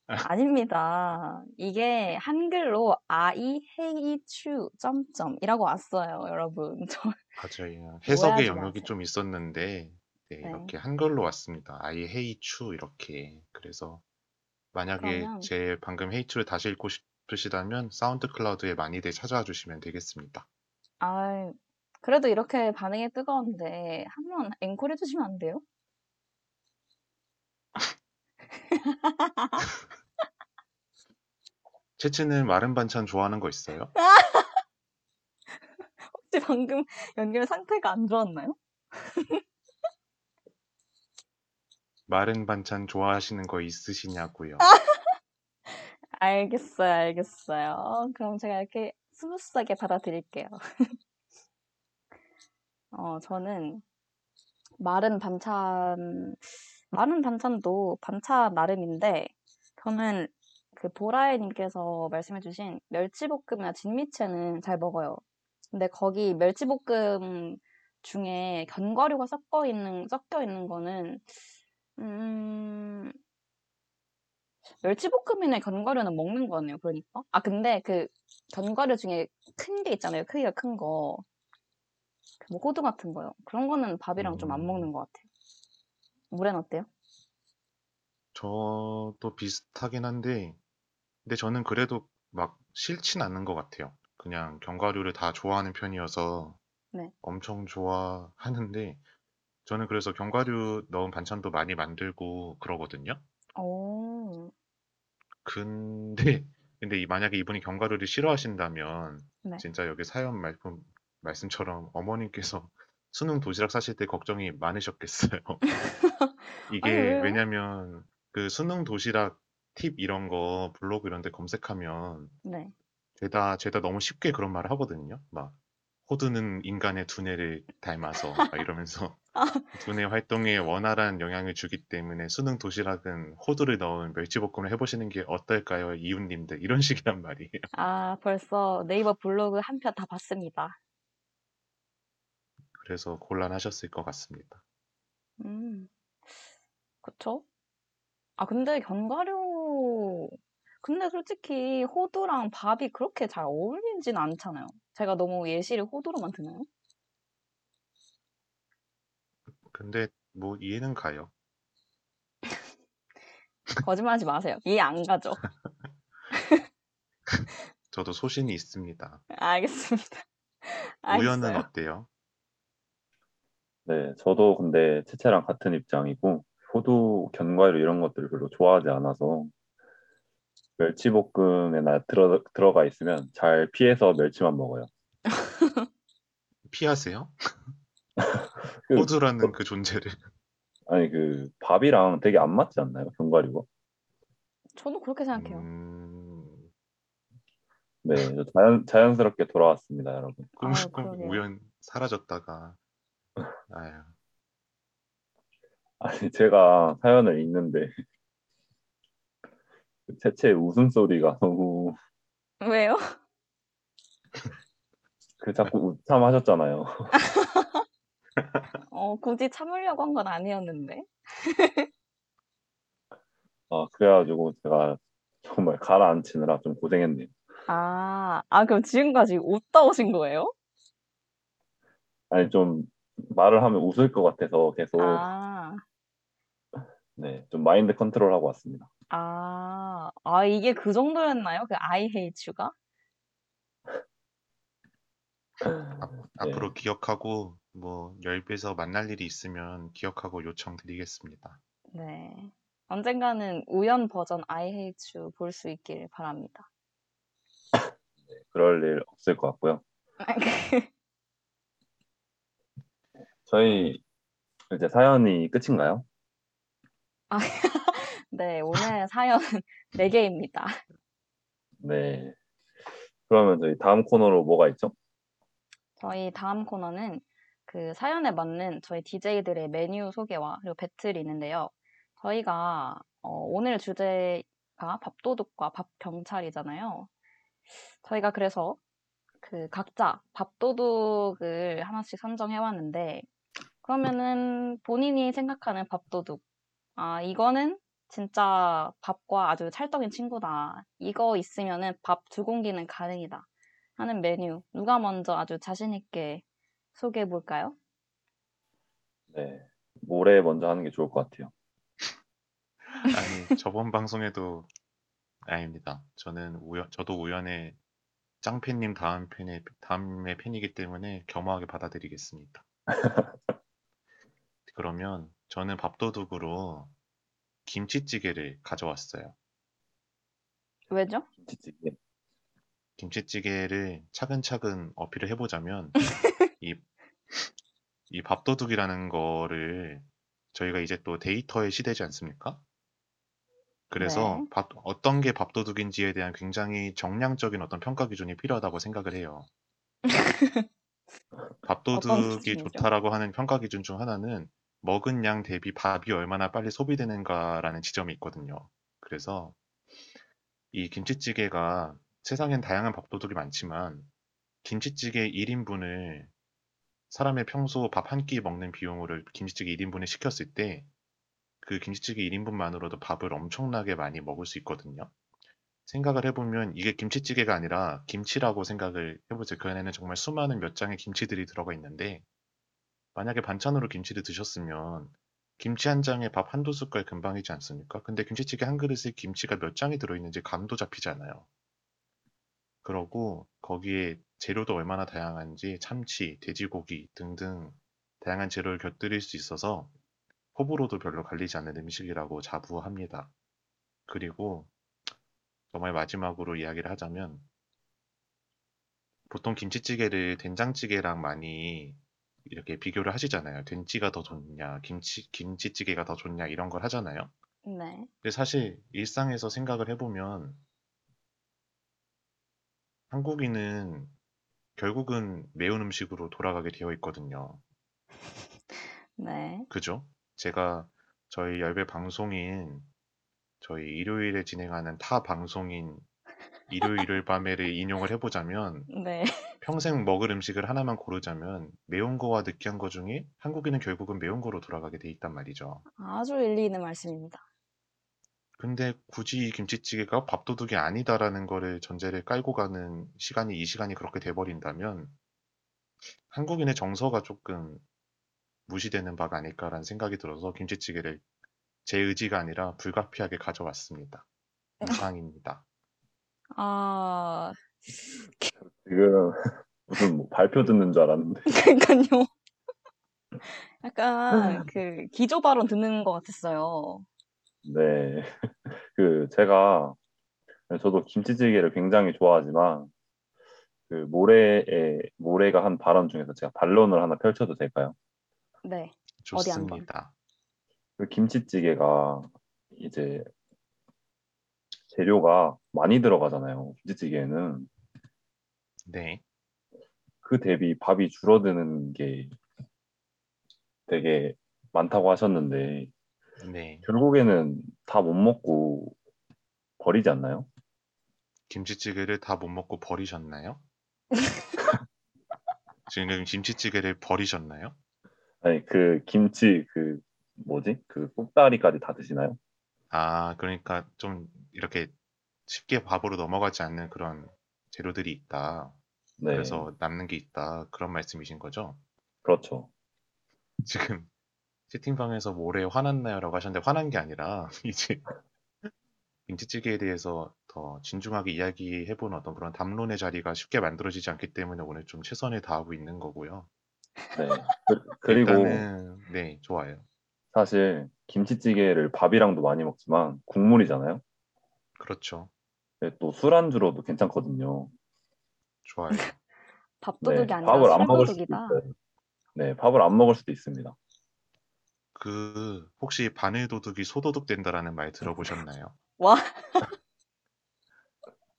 아닙니다. 이게 한글로 I hate you 점점이라고 왔어요, 여러분. 저
맞아요. 해석의 영역이
마세요.
좀 있었는데 네,
네.
이렇게 한글로 왔습니다. I hate you 이렇게 그래서 만약에
그러면-
제 방금 hate you를 다시 읽고 싶 으시다면 사운드 클라우드에 많이들 찾아와 주시면 되겠습니다.
아, 그래도 이렇게 반응이 뜨거운데 한번 앵콜 해주시면 안 돼요?
채채는 마른 반찬 좋아하는 거 있어요?
혹시 방금 연결 상태가 안 좋았나요?
마른 반찬 좋아하시는 거 있으시냐고요?
알겠어요, 알겠어요. 그럼 제가 이렇게 smooth하게 받아드릴게요. 어, 저는 마른 반찬, 마른 반찬도 반찬 나름인데, 저는 그 보라애님께서 말씀해주신 멸치볶음이나 진미채는 잘 먹어요. 근데 거기 멸치볶음 중에 견과류가 섞어 있는, 섞여 있는 거는, 음, 멸치볶음이나 견과류는 먹는 거네요, 그러니까. 아, 근데 그 견과류 중에 큰 게 있잖아요. 크기가 큰 거. 그뭐 호두 같은 거요. 그런 거는 밥이랑 좀 안
음.
먹는 것 같아요. 물엔 어때요?
저도 비슷하긴 한데, 근데 저는 그래도 막 싫진 않는 것 같아요. 그냥 견과류를 다 좋아하는 편이어서
네.
엄청 좋아하는데, 저는 그래서 견과류 넣은 반찬도 많이 만들고 그러거든요.
오,
근데, 근데 이- 만약에 이분이 견과류를 싫어하신다면,
네.
진짜 여기 사연 말씀, 말씀처럼 어머님께서 수능 도시락 사실 때 걱정이 많으셨겠어요. 이게
아니, 왜요?
왜냐면 그 수능 도시락 팁 이런 거 블로그 이런 데 검색하면
네.
죄다 죄다 너무 쉽게 그런 말을 하거든요. 막 호두는 인간의 두뇌를 닮아서 막 이러면서 두뇌 활동에 원활한 영향을 주기 때문에 수능 도시락은 호두를 넣은 멸치볶음을 해보시는 게 어떨까요, 이웃님들 이런 식이란 말이에요.
아, 벌써 네이버 블로그 한 편 다 봤습니다.
그래서 곤란하셨을 것 같습니다.
음, 그쵸? 아, 근데 견과류, 근데 솔직히 호두랑 밥이 그렇게 잘 어울리진 않잖아요. 제가 너무 예시를 호두로만 드나요?
근데 뭐 이해는 가요.
거짓말하지 마세요. 이해 안 가죠?
저도 소신이 있습니다.
알겠습니다.
우연은
알겠어요.
어때요?
네, 저도 근데 채채랑 같은 입장이고, 호두, 견과류 이런 것들을 별로 좋아하지 않아서, 멸치볶음에나 들어, 들어가 있으면 잘 피해서 멸치만 먹어요.
피하세요?
그-
호두라는 그 존재를.
아니 그 밥이랑 되게 안 맞지 않나요? 견과류가?
저도 그렇게 생각해요.
음,
네, 저 자연, 자연스럽게 돌아왔습니다, 여러분.
꿈,
아유,
꿈
그러게요.
우연 사라졌다가. 아유,
아니 제가 사연을 읽는데 그 채채 웃음소리가 너무
왜요?
그 자꾸 웃참하셨잖아요.
어, 굳이 참으려고 한 건 아니었는데.
아 그래가지고 제가 정말 가라앉히느라 좀 고생했네요.
아, 아, 그럼 지금까지 웃다 오신 거예요?
아니 좀 말을 하면 웃을 것 같아서 계속
아,
네, 좀 마인드 컨트롤 하고 왔습니다.
아, 아, 이게 그 정도였나요? 그 I hate you가?
앞으로 기억하고 뭐 열배에서 만날 일이 있으면 기억하고 요청 드리겠습니다.
네. 언젠가는 우연 버전 I hate you 볼 수 있길 바랍니다.
그럴 일 없을 것 같고요. 저희 이제 사연이 끝인가요?
네, 오늘 사연은 4개입니다.
네. 그러면 저희 다음 코너로 뭐가 있죠?
저희 다음 코너는 그 사연에 맞는 저희 DJ들의 메뉴 소개와 그리고 배틀이 있는데요. 저희가 어, 오늘 주제가 밥도둑과 밥경찰이잖아요. 저희가 그래서 그 각자 밥도둑을 하나씩 선정해왔는데 그러면은 본인이 생각하는 밥도둑 아 이거는 진짜 밥과 아주 찰떡인 친구다. 이거 있으면은 밥 두 공기는 가능이다. 하는 메뉴 누가 먼저 아주 자신 있게 소개해 볼까요?
네. 모레 먼저 하는 게 좋을 것 같아요.
아니, 저번 방송에도 아닙니다. 저는 우연, 저도 우연의 짱팬님 다음 팬의 다음의 팬이기 때문에 겸허하게 받아들이겠습니다. 그러면 저는 밥도둑으로 김치찌개를 가져왔어요.
왜죠?
김치찌개.
김치찌개를 차근차근 어필을 해보자면 이, 이 밥도둑이라는 거를 저희가 이제 또 데이터의 시대지 않습니까? 그래서
네.
밥- 어떤 게 밥도둑인지에 대한 굉장히 정량적인 어떤 평가 기준이 필요하다고 생각을 해요. 밥도둑이? 좋다라고 하는 평가 기준 중 하나는 먹은 양 대비 밥이 얼마나 빨리 소비되는가라는 지점이 있거든요. 그래서 이 김치찌개가 세상엔 다양한 밥도둑이 많지만 김치찌개 1인분을 사람의 평소 밥 한 끼 먹는 비용으로 김치찌개 1인분을 시켰을 때 그 김치찌개 1인분만으로도 밥을 엄청나게 많이 먹을 수 있거든요. 생각을 해보면 이게 김치찌개가 아니라 김치라고 생각을 해보세요. 그 안에는 정말 수많은 몇 장의 김치들이 들어가 있는데 만약에 반찬으로 김치를 드셨으면 김치 한 장에 밥 한두 숟갈 금방이지 않습니까? 근데 김치찌개 한 그릇에 김치가 몇 장이 들어있는지 감도 잡히지 않아요. 그러고 거기에 재료도 얼마나 다양한지 참치, 돼지고기 등등 다양한 재료를 곁들일 수 있어서 호불호도 별로 갈리지 않는 음식이라고 자부합니다. 그리고 정말 마지막으로 이야기를 하자면 보통 김치찌개를 된장찌개랑 많이 이렇게 비교를 하시잖아요. 된찌가 더 좋냐, 김치, 김치찌개가 더 좋냐 이런 걸 하잖아요.
네.
근데 사실 일상에서 생각을 해보면 한국인은 결국은 매운 음식으로 돌아가게 되어 있거든요.
네.
그죠? 제가 저희 열배 방송인 저희 일요일에 진행하는 타 방송인 일요일 일요일 밤에를 인용을 해보자면
네.
평생 먹을 음식을 하나만 고르자면 매운 거와 느끼한 거 중에 한국인은 결국은 매운 거로 돌아가게 돼 있단 말이죠.
아주 일리 있는 말씀입니다.
근데 굳이 이 김치찌개가 밥도둑이 아니다라는 거를 전제를 깔고 가는 시간이 이 시간이 그렇게 돼버린다면 한국인의 정서가 조금 무시되는 바가 아닐까라는 생각이 들어서 김치찌개를 제 의지가 아니라 불가피하게 가져왔습니다. 이상입니다.
아,
지금 무슨 뭐 발표 듣는 줄 알았는데.
그러니까요. 약간 그 기조 발언 듣는 것 같았어요.
네. 그 제가 저도 김치찌개를 굉장히 좋아하지만 그 모래에 모래가 한 발언 중에서 제가 반론을 하나 펼쳐도 될까요?
네. 어디 한 번?
좋습니다.
그 김치찌개가 이제 재료가 많이 들어가잖아요. 김치찌개에는
네.
그 대비 밥이 줄어드는 게 되게 많다고 하셨는데
네.
결국에는 다 못 먹고 버리지 않나요?
김치찌개를 다 못 먹고 버리셨나요? 지금 김치찌개를 버리셨나요?
아니 그 김치 그 뭐지? 그 꼭다리까지 다 드시나요?
아, 그러니까 좀 이렇게 쉽게 밥으로 넘어가지 않는 그런 재료들이 있다.
네,
그래서 남는 게 있다. 그런 말씀이신 거죠?
그렇죠.
지금 채팅방에서 모레 화났나요라고 하셨는데 화난 게 아니라 이제 김치찌개에 대해서 더 진중하게 이야기해보는 어떤 그런 담론의 자리가 쉽게 만들어지지 않기 때문에 오늘 좀 최선을 다하고 있는 거고요.
네. 그, 그리고
일단은 네, 좋아요.
사실 김치찌개를 밥이랑도 많이 먹지만 국물이잖아요.
그렇죠.
네, 또 술안주로도 괜찮거든요.
좋아요.
밥도둑이
네,
아니라
밥을 안 먹을 수도
술도둑이다.
있어요. 네, 밥을 안 먹을 수도 있습니다.
그 혹시 바늘 도둑이 소도둑 된다라는 말 들어보셨나요?
와,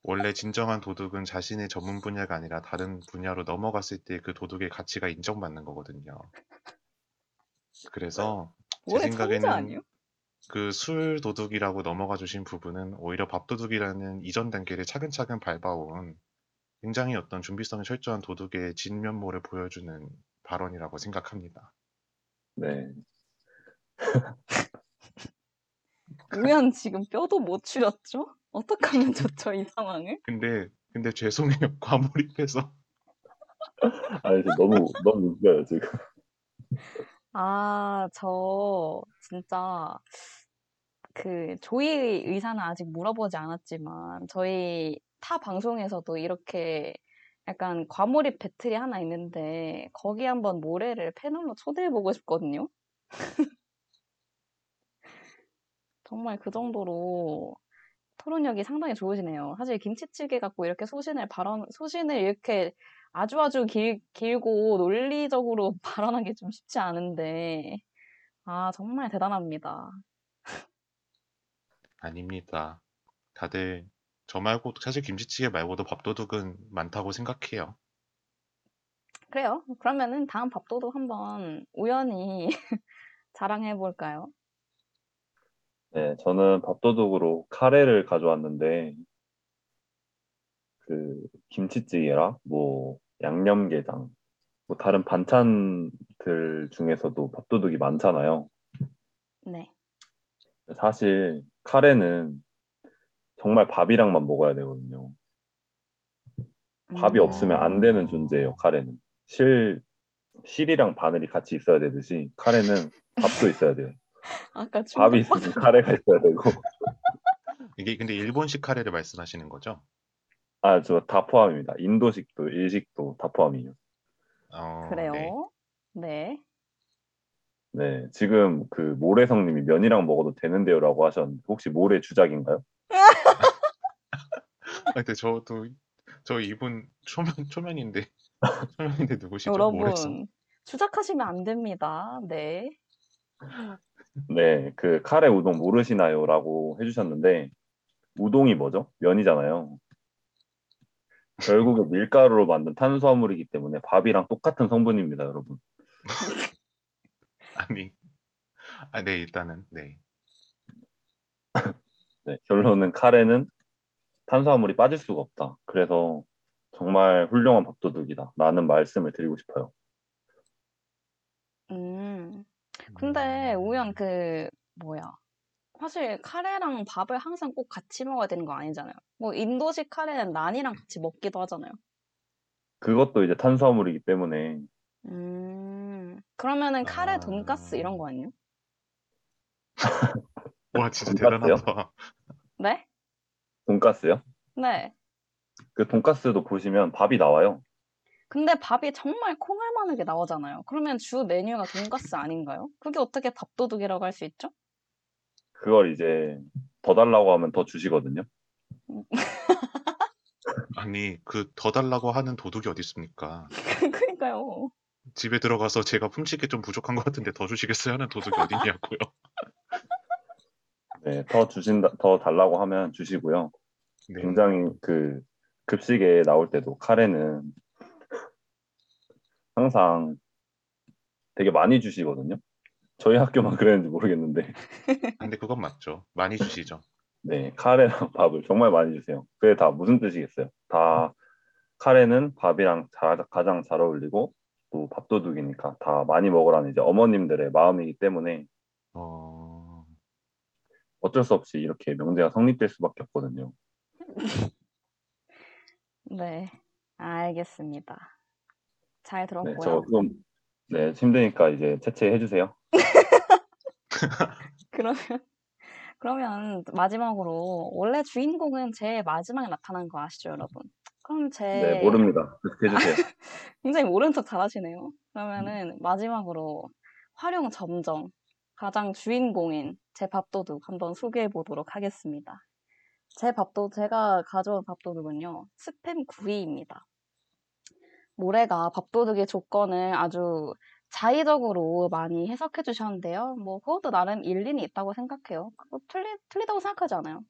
원래 진정한 도둑은 자신의 전문 분야가 아니라 다른 분야로 넘어갔을 때 그 도둑의 가치가 인정받는 거거든요. 그래서 제
원래
생각에는
아니에요?
그 술 도둑이라고 넘어가 주신 부분은 오히려 밥 도둑이라는 이전 단계를 차근차근 밟아온 굉장히 어떤 준비성이 철저한 도둑의 진면모를 보여주는 발언이라고 생각합니다.
네,
우연 지금 뼈도 못 추렸죠? 어떡하면 좋죠, 이 상황을?
근데 근데 죄송해요. 과몰입해서
아니 지금 너무 너무 웃겨요 지금.
아, 저 진짜 그 조이 의사는 아직 물어보지 않았지만 저희 타 방송에서도 이렇게 약간 과몰입 배틀이 하나 있는데 거기 한번 모래를 패널로 초대해 보고 싶거든요. 정말 그 정도로 토론력이 상당히 좋으시네요. 사실 김치찌개 갖고 이렇게 소신을 발언, 소신을 이렇게 아주 아주 길, 길고 논리적으로 발언하기 좀 쉽지 않은데, 아, 정말 대단합니다.
아닙니다. 다들 저 말고 사실 김치찌개 말고도 밥도둑은 많다고 생각해요.
그래요. 그러면은 다음 밥도둑 한번 우연히 자랑해 볼까요?
네, 저는 밥도둑으로 카레를 가져왔는데 그 김치찌개랑 뭐 양념게장, 뭐 다른 반찬들 중에서도 밥도둑이 많잖아요.
네.
사실 카레는 정말 밥이랑만 먹어야 되거든요. 밥이
음,
없으면 안 되는 존재예요, 카레는. 실, 실이랑 바늘이 같이 있어야 되듯이 카레는 밥도 있어야 돼요.
아까
밥이 있으면 카레가 있어야 되고.
이게 근데 일본식 카레를 말씀하시는 거죠?
아, 저 다 포함입니다. 인도식도 일식도 다 포함이에요.
어, 네.
그래요. 네.
네, 지금 그 모래성님이 면이랑 먹어도 되는데요라고 하셨는데 혹시 모래 주작인가요?
아, 근데 저도 저 이분 초면 초면인데 초면인데 누구시죠? 모래성.
여러분, 추적하시면 안 됩니다. 네.
네, 그 카레 우동 모르시나요?라고 해주셨는데 우동이 뭐죠? 면이잖아요. 결국에 밀가루로 만든 탄수화물이기 때문에 밥이랑 똑같은 성분입니다, 여러분.
아니, 아, 네 일단은 네.
네, 결론은 카레는 탄수화물이 빠질 수가 없다. 그래서 정말 훌륭한 밥도둑이다. 라는 말씀을 드리고 싶어요.
음. 근데 우연 그 뭐야? 사실 카레랑 밥을 항상 꼭 같이 먹어야 되는 거 아니잖아요. 뭐 인도식 카레는 난이랑 같이 먹기도 하잖아요.
그것도 이제 탄수화물이기 때문에
음. 그러면은 카레
아.
돈가스 이런 거 아니에요?
와 진짜
돈까스요?
대단하다.
네?
돈가스요?
네.
그 돈가스도 보시면 밥이 나와요.
근데 밥이 정말 콩알만하게 나오잖아요. 그러면 주 메뉴가 돈가스 아닌가요? 그게 어떻게 밥도둑이라고 할 수 있죠?
그걸 이제 더 달라고 하면 더 주시거든요.
아니, 그 더 달라고 하는 도둑이 어디 있습니까?
그러니까요.
집에 들어가서 제가 훔치기 좀 부족한 것 같은데 더 주시겠어요? 하는 도둑이 어딨냐고요.
네, 더 주신다, 더 달라고 하면 주시고요.
네.
굉장히 그 급식에 나올 때도 카레는 항상 되게 많이 주시거든요. 저희 학교만 그랬는지 모르겠는데,
근데 그건 맞죠. 많이 주시죠.
네, 카레랑 밥을 정말 많이 주세요. 그게 다 무슨 뜻이겠어요? 다 카레는 밥이랑 자- 가장 잘 어울리고 또 밥도둑이니까 다 많이 먹으라는 이제 어머님들의 마음이기 때문에
어,
어쩔 수 없이 이렇게 명제가 성립될 수밖에 없거든요.
네, 알겠습니다. 잘
네,
들었고요.
저 그럼 네 힘드니까 이제 채채해 주세요.
그러면 그러면 마지막으로 원래 주인공은 제일 마지막에 나타나는 거 아시죠, 여러분? 그럼 제
네, 모릅니다. 해주세요.
굉장히 모른 척 잘하시네요. 그러면은 마지막으로 활용 점정 가장 주인공인 제 밥도둑 한번 소개해 보도록 하겠습니다. 제 밥도 제가 가져온 밥도둑은요 스팸 구이입니다. 모래가 밥도둑의 조건을 아주 자의적으로 많이 해석해 주셨는데요. 뭐 그것도 나름 일리는 있다고 생각해요. 틀리, 틀리다고 생각하지 않아요.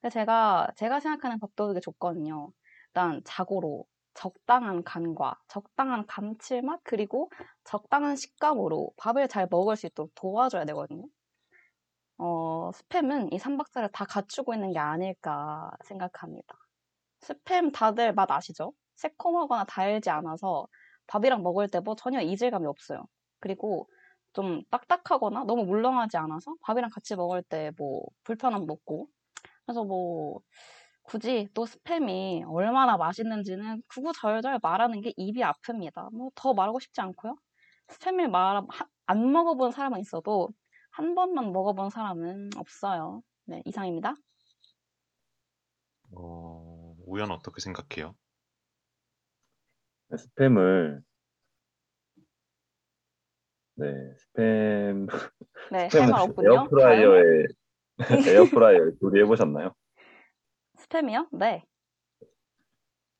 근데 제가 제가 생각하는 밥도둑의 조건은요. 일단 자고로 적당한 간과 적당한 감칠맛 그리고 적당한 식감으로 밥을 잘 먹을 수 있도록 도와줘야 되거든요. 어, 스팸은 이 삼박자를 다 갖추고 있는 게 아닐까 생각합니다. 스팸 다들 맛 아시죠? 새콤하거나 달지 않아서 밥이랑 먹을 때 뭐 전혀 이질감이 없어요. 그리고 좀 딱딱하거나 너무 물렁하지 않아서 밥이랑 같이 먹을 때 뭐 불편함 없고 그래서 뭐 굳이 또 스팸이 얼마나 맛있는지는 구구절절 말하는 게 입이 아픕니다. 뭐 더 말하고 싶지 않고요. 스팸을 말, 하- 안 먹어본 사람은 있어도 한 번만 먹어본 사람은 없어요. 네, 이상입니다.
어, 우연 어떻게 생각해요?
네, 스팸을 네 스팸
네, 할
스팸은
말 없군요.
에어프라이어에 에어프라이어에 조리해 보셨나요?
스팸이요? 네.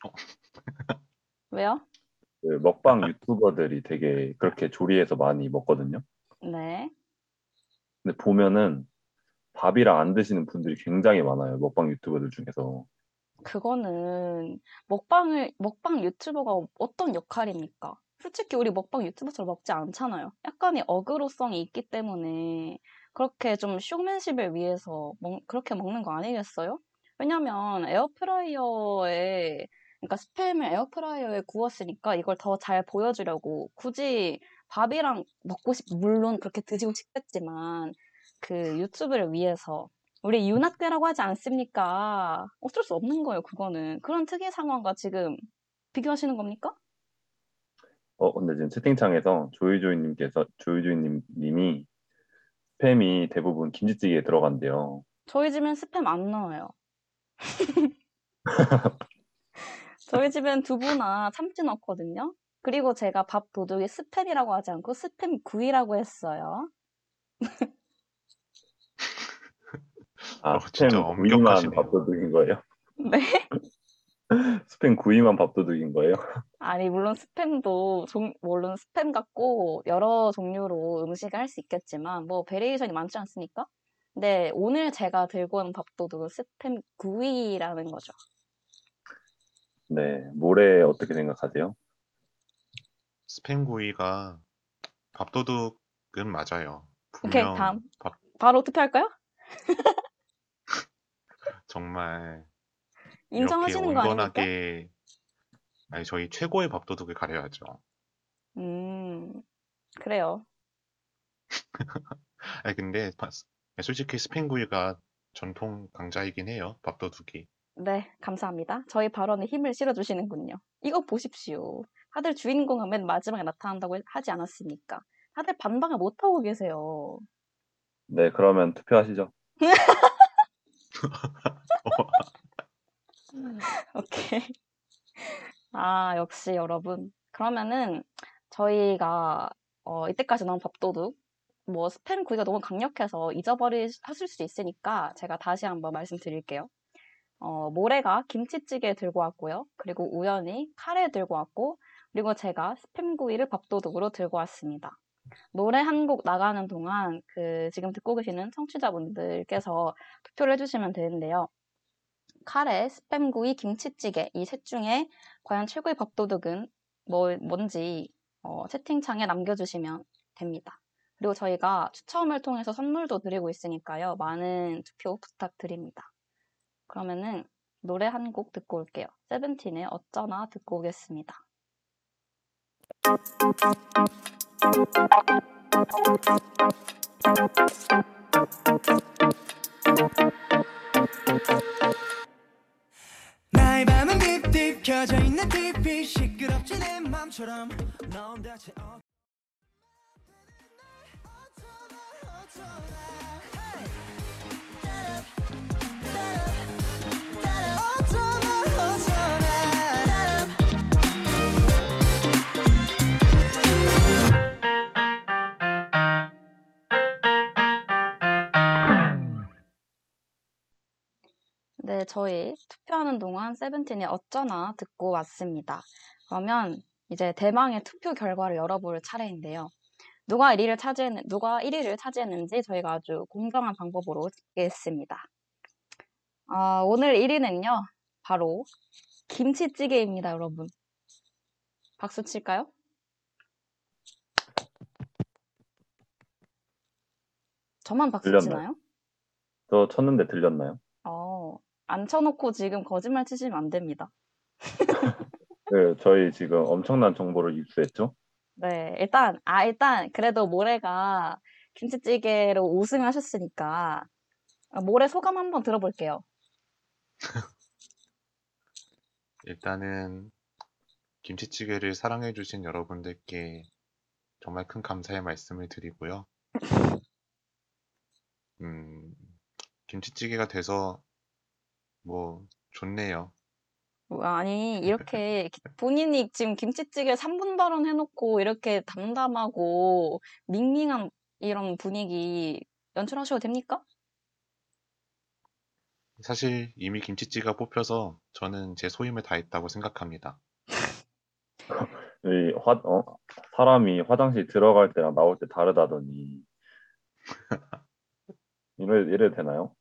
어.
왜요?
그 먹방 유튜버들이 되게 그렇게 조리해서 많이 먹거든요.
네.
근데 보면은 밥이랑 안 드시는 분들이 굉장히 많아요. 먹방 유튜버들 중에서.
그거는 먹방을 먹방 유튜버가 어떤 역할입니까? 솔직히 우리 먹방 유튜버처럼 먹지 않잖아요. 약간의 어그로성이 있기 때문에 그렇게 좀 쇼맨십을 위해서 먹- 그렇게 먹는 거 아니겠어요? 왜냐면 에어프라이어에 그러니까 스팸을 에어프라이어에 구웠으니까 이걸 더 잘 보여주려고 굳이 밥이랑 먹고 싶 물론 그렇게 드시고 싶겠지만 그 유튜브를 위해서 우리 윤학대라고 하지 않습니까? 어쩔 수 없는 거예요, 그거는. 그런 특이 상황과 지금 비교하시는 겁니까?
어 근데 지금 채팅창에서 조이조이님께서 조이조이님 님이 스팸이 대부분 김치찌개에 들어간대요.
저희 집엔 스팸 안 넣어요. 저희 집엔 두부나 참치 넣거든요. 그리고 제가 밥 도둑이 스팸이라고 하지 않고 스팸 구이라고 했어요.
아
어, 진짜
스팸 구이만
엄격하시네요.
밥도둑인 거예요?
네.
스팸 구이만 밥도둑인 거예요?
아니, 물론 스팸도, 종, 물론 스팸 같고 여러 종류로 음식을 할 수 있겠지만, 뭐, variation이 많지 않습니까? 근데 오늘 제가 들고 온 밥도둑은 스팸 구이라는 거죠.
네 모레 어떻게 생각하세요?
스팸 구이가 밥도둑은 맞아요.
오케이,
분명
다음.
밥,
바로 투표할까요?
정말
인정하시는
이렇게
거 아닙니까?
온건하게 아니 저희 최고의 밥도둑을 가려야죠.
음, 그래요.
아니 근데 바- 솔직히 스팸 구이가 전통 강자이긴 해요. 밥도둑이.
네, 감사합니다. 저희 발언에 힘을 실어주시는군요. 이거 보십시오. 다들 주인공은 맨 마지막에 나타난다고 하지 않았습니까? 다들 반박을 못하고 계세요.
네 그러면 투표하시죠.
오케이. 아, 역시 여러분. 그러면은 저희가 어, 이때까지 나온 밥도둑 뭐 스팸 구이가 너무 강력해서 잊어버리실 수 있으니까 제가 다시 한번 말씀드릴게요. 어, 모래가 김치찌개 들고 왔고요. 그리고 우연히 카레 들고 왔고, 그리고 제가 스팸 구이를 밥도둑으로 들고 왔습니다. 노래 한 곡 나가는 동안 그 지금 듣고 계시는 청취자분들께서 투표를 해주시면 되는데요. 카레, 스팸구이, 김치찌개 이 셋 중에 과연 최고의 밥도둑은 뭐, 뭔지 어, 채팅창에 남겨주시면 됩니다. 그리고 저희가 추첨을 통해서 선물도 드리고 있으니까요. 많은 투표 부탁드립니다. 그러면은 노래 한 곡 듣고 올게요. 세븐틴의 어쩌나 듣고 오겠습니다.
나의 밤은 딥딥 켜져 있는 TV. 시끄럽지 내 맘처럼. 넌 대체 어
네, 저희 투표하는 동안 세븐틴의 어쩌나 듣고 왔습니다. 그러면 이제 대망의 투표 결과를 열어볼 차례인데요. 누가 1위를 차지했는, 누가 1위를 차지했는지 저희가 아주 공정한 방법으로 집계했습니다. 아, 오늘 1위는요, 바로 김치찌개입니다, 여러분. 박수 칠까요? 저만 박수
들렸나요?
치나요?
저 쳤는데 들렸나요?
쳐놓고 지금 거짓말 치시면 안 됩니다.
네, 저희 지금 엄청난 정보를 입수했죠.
네, 일단, 아, 일단, 그래도 모래가 김치찌개로 우승하셨으니까, 아, 모래 소감 한번 들어볼게요.
일단은 김치찌개를 사랑해주신 여러분들께 정말 큰 감사의 말씀을 드리고요. 음, 김치찌개가 돼서 뭐 좋네요.
뭐, 아니, 이렇게 기- 본인이 지금 김치찌개 3분 발언 해놓고 이렇게 담담하고 밍밍한 이런 분위기 연출하셔도 됩니까?
사실 이미 김치찌개가 뽑혀서 저는 제 소임을 다했다고 생각합니다.
이 화, 어, 사람이 화장실 들어갈 때랑 나올 때 다르다더니 이래, 이래도 되나요?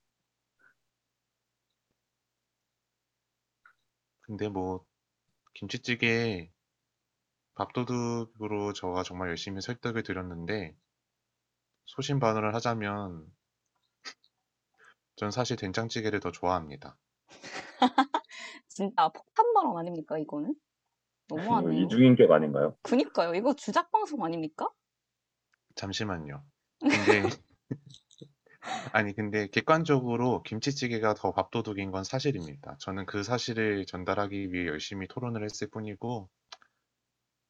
근데 뭐 김치찌개 밥도둑으로 저가 정말 열심히 설득을 드렸는데 소신 반언을 하자면 전 사실 된장찌개를 더 좋아합니다.
진짜 폭탄 발언 아닙니까, 이거는? 너무하네요.
이중인격 아닌가요?
그니까요. 이거 주작 방송 아닙니까?
잠시만요. 근데 아니 근데 객관적으로 김치찌개가 더 밥도둑인 건 사실입니다. 저는 그 사실을 전달하기 위해 열심히 토론을 했을 뿐이고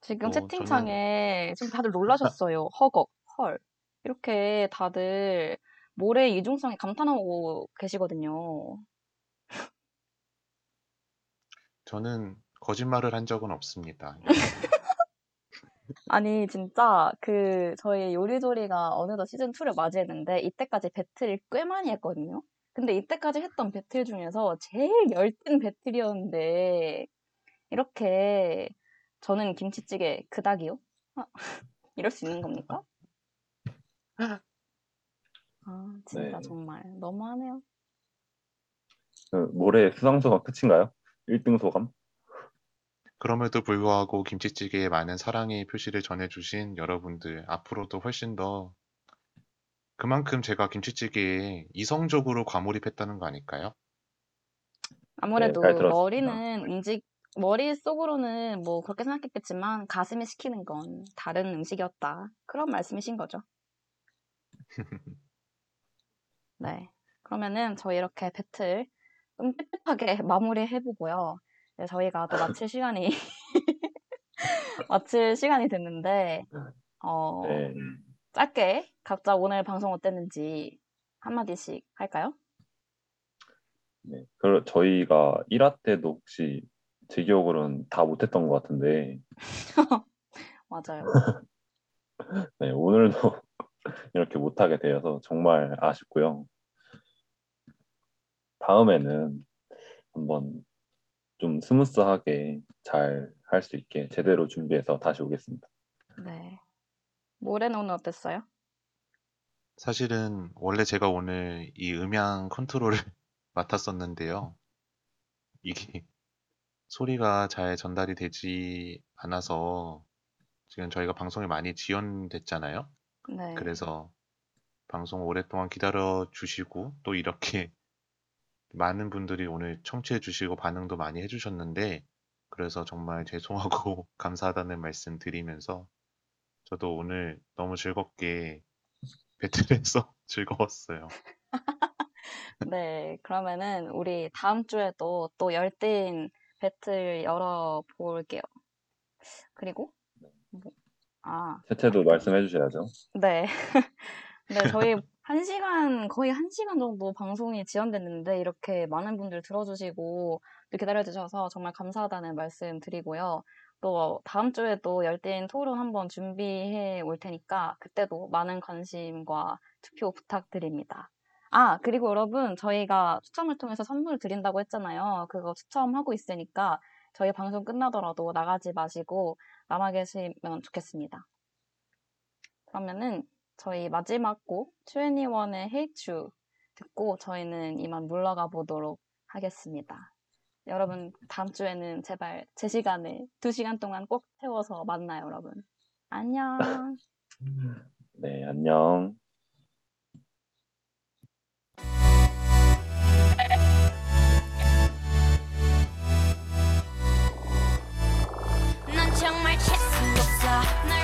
지금
어,
채팅창에 지금 다들 놀라셨어요. 허걱, 헐. 이렇게 다들 모래의 이중성에 감탄하고 계시거든요.
저는 거짓말을 한 적은 없습니다.
아니, 진짜 그 저희 요리조리가 어느덧 시즌 2를 맞이했는데 이때까지 배틀을 꽤 많이 했거든요. 근데 이때까지 했던 배틀 중에서 제일 열띤 배틀이었는데 이렇게 저는 김치찌개 그닥이요? 아, 이럴 수 있는 겁니까? 아, 진짜
네.
정말 너무하네요.
그 모래 수상소가 끝인가요? 1등 소감?
그럼에도 불구하고 김치찌개에 많은 사랑의 표시를 전해주신 여러분들 앞으로도 훨씬 더 그만큼 제가 김치찌개에 이성적으로 과몰입했다는 거 아닐까요?
아무래도
잘 들었습니다.
머리는 음식, 머릿속으로는 뭐 그렇게 생각했겠지만 가슴이 시키는 건 다른 음식이었다. 그런 말씀이신 거죠. 네. 그러면은 저희 이렇게 배틀 좀 삐끗하게 마무리해보고요. 네, 저희가 또 마칠 시간이 마칠 시간이 됐는데 어,
네.
짧게 각자 오늘 방송 어땠는지 한마디씩 할까요?
네. 그 저희가 1화 때도 혹시 제 기억으로는 다 못했던 것 같은데
맞아요.
네, 오늘도 이렇게 못하게 되어서 정말 아쉽고요. 다음에는 한번 좀 smooth하게 잘 할 수 있게 제대로 준비해서 다시 오겠습니다.
네. 모레는 오늘 어땠어요?
사실은 원래 제가 오늘 이 음향 컨트롤을 맡았었는데요. 이게 소리가 잘 전달이 되지 않아서 지금 저희가 방송이 많이 지연됐잖아요.
네.
그래서 방송 오랫동안 기다려 주시고 또 이렇게 많은 분들이 오늘 청취해 주시고 반응도 많이 해주셨는데 그래서 정말 죄송하고 감사하다는 말씀 드리면서 저도 오늘 너무 즐겁게 배틀해서 즐거웠어요.
네, 그러면은 우리 다음 주에도 또 열띤 배틀 열어볼게요. 그리고 뭐, 아,
채채도 말씀해 주셔야죠.
네. 네, 저희 한 시간, 거의 한 시간 정도 방송이 지연됐는데, 이렇게 많은 분들 들어주시고, 또 기다려주셔서 정말 감사하다는 말씀 드리고요. 또 다음 주에도 열띤 토론 한번 준비해 올 테니까, 그때도 많은 관심과 투표 부탁드립니다. 아, 그리고 여러분, 저희가 추첨을 통해서 선물 드린다고 했잖아요. 그거 추첨하고 있으니까, 저희 방송 끝나더라도 나가지 마시고, 남아 계시면 좋겠습니다. 그러면은, 저희 마지막 곡 21의 Hate You 듣고 저희는 이만 물러가 보도록 하겠습니다. 여러분 다음 주에는 제발 제 시간에 2시간 동안 꼭 태워서 만나요 여러분. 안녕.
네, 안녕.
넌 정말 재수 없어 널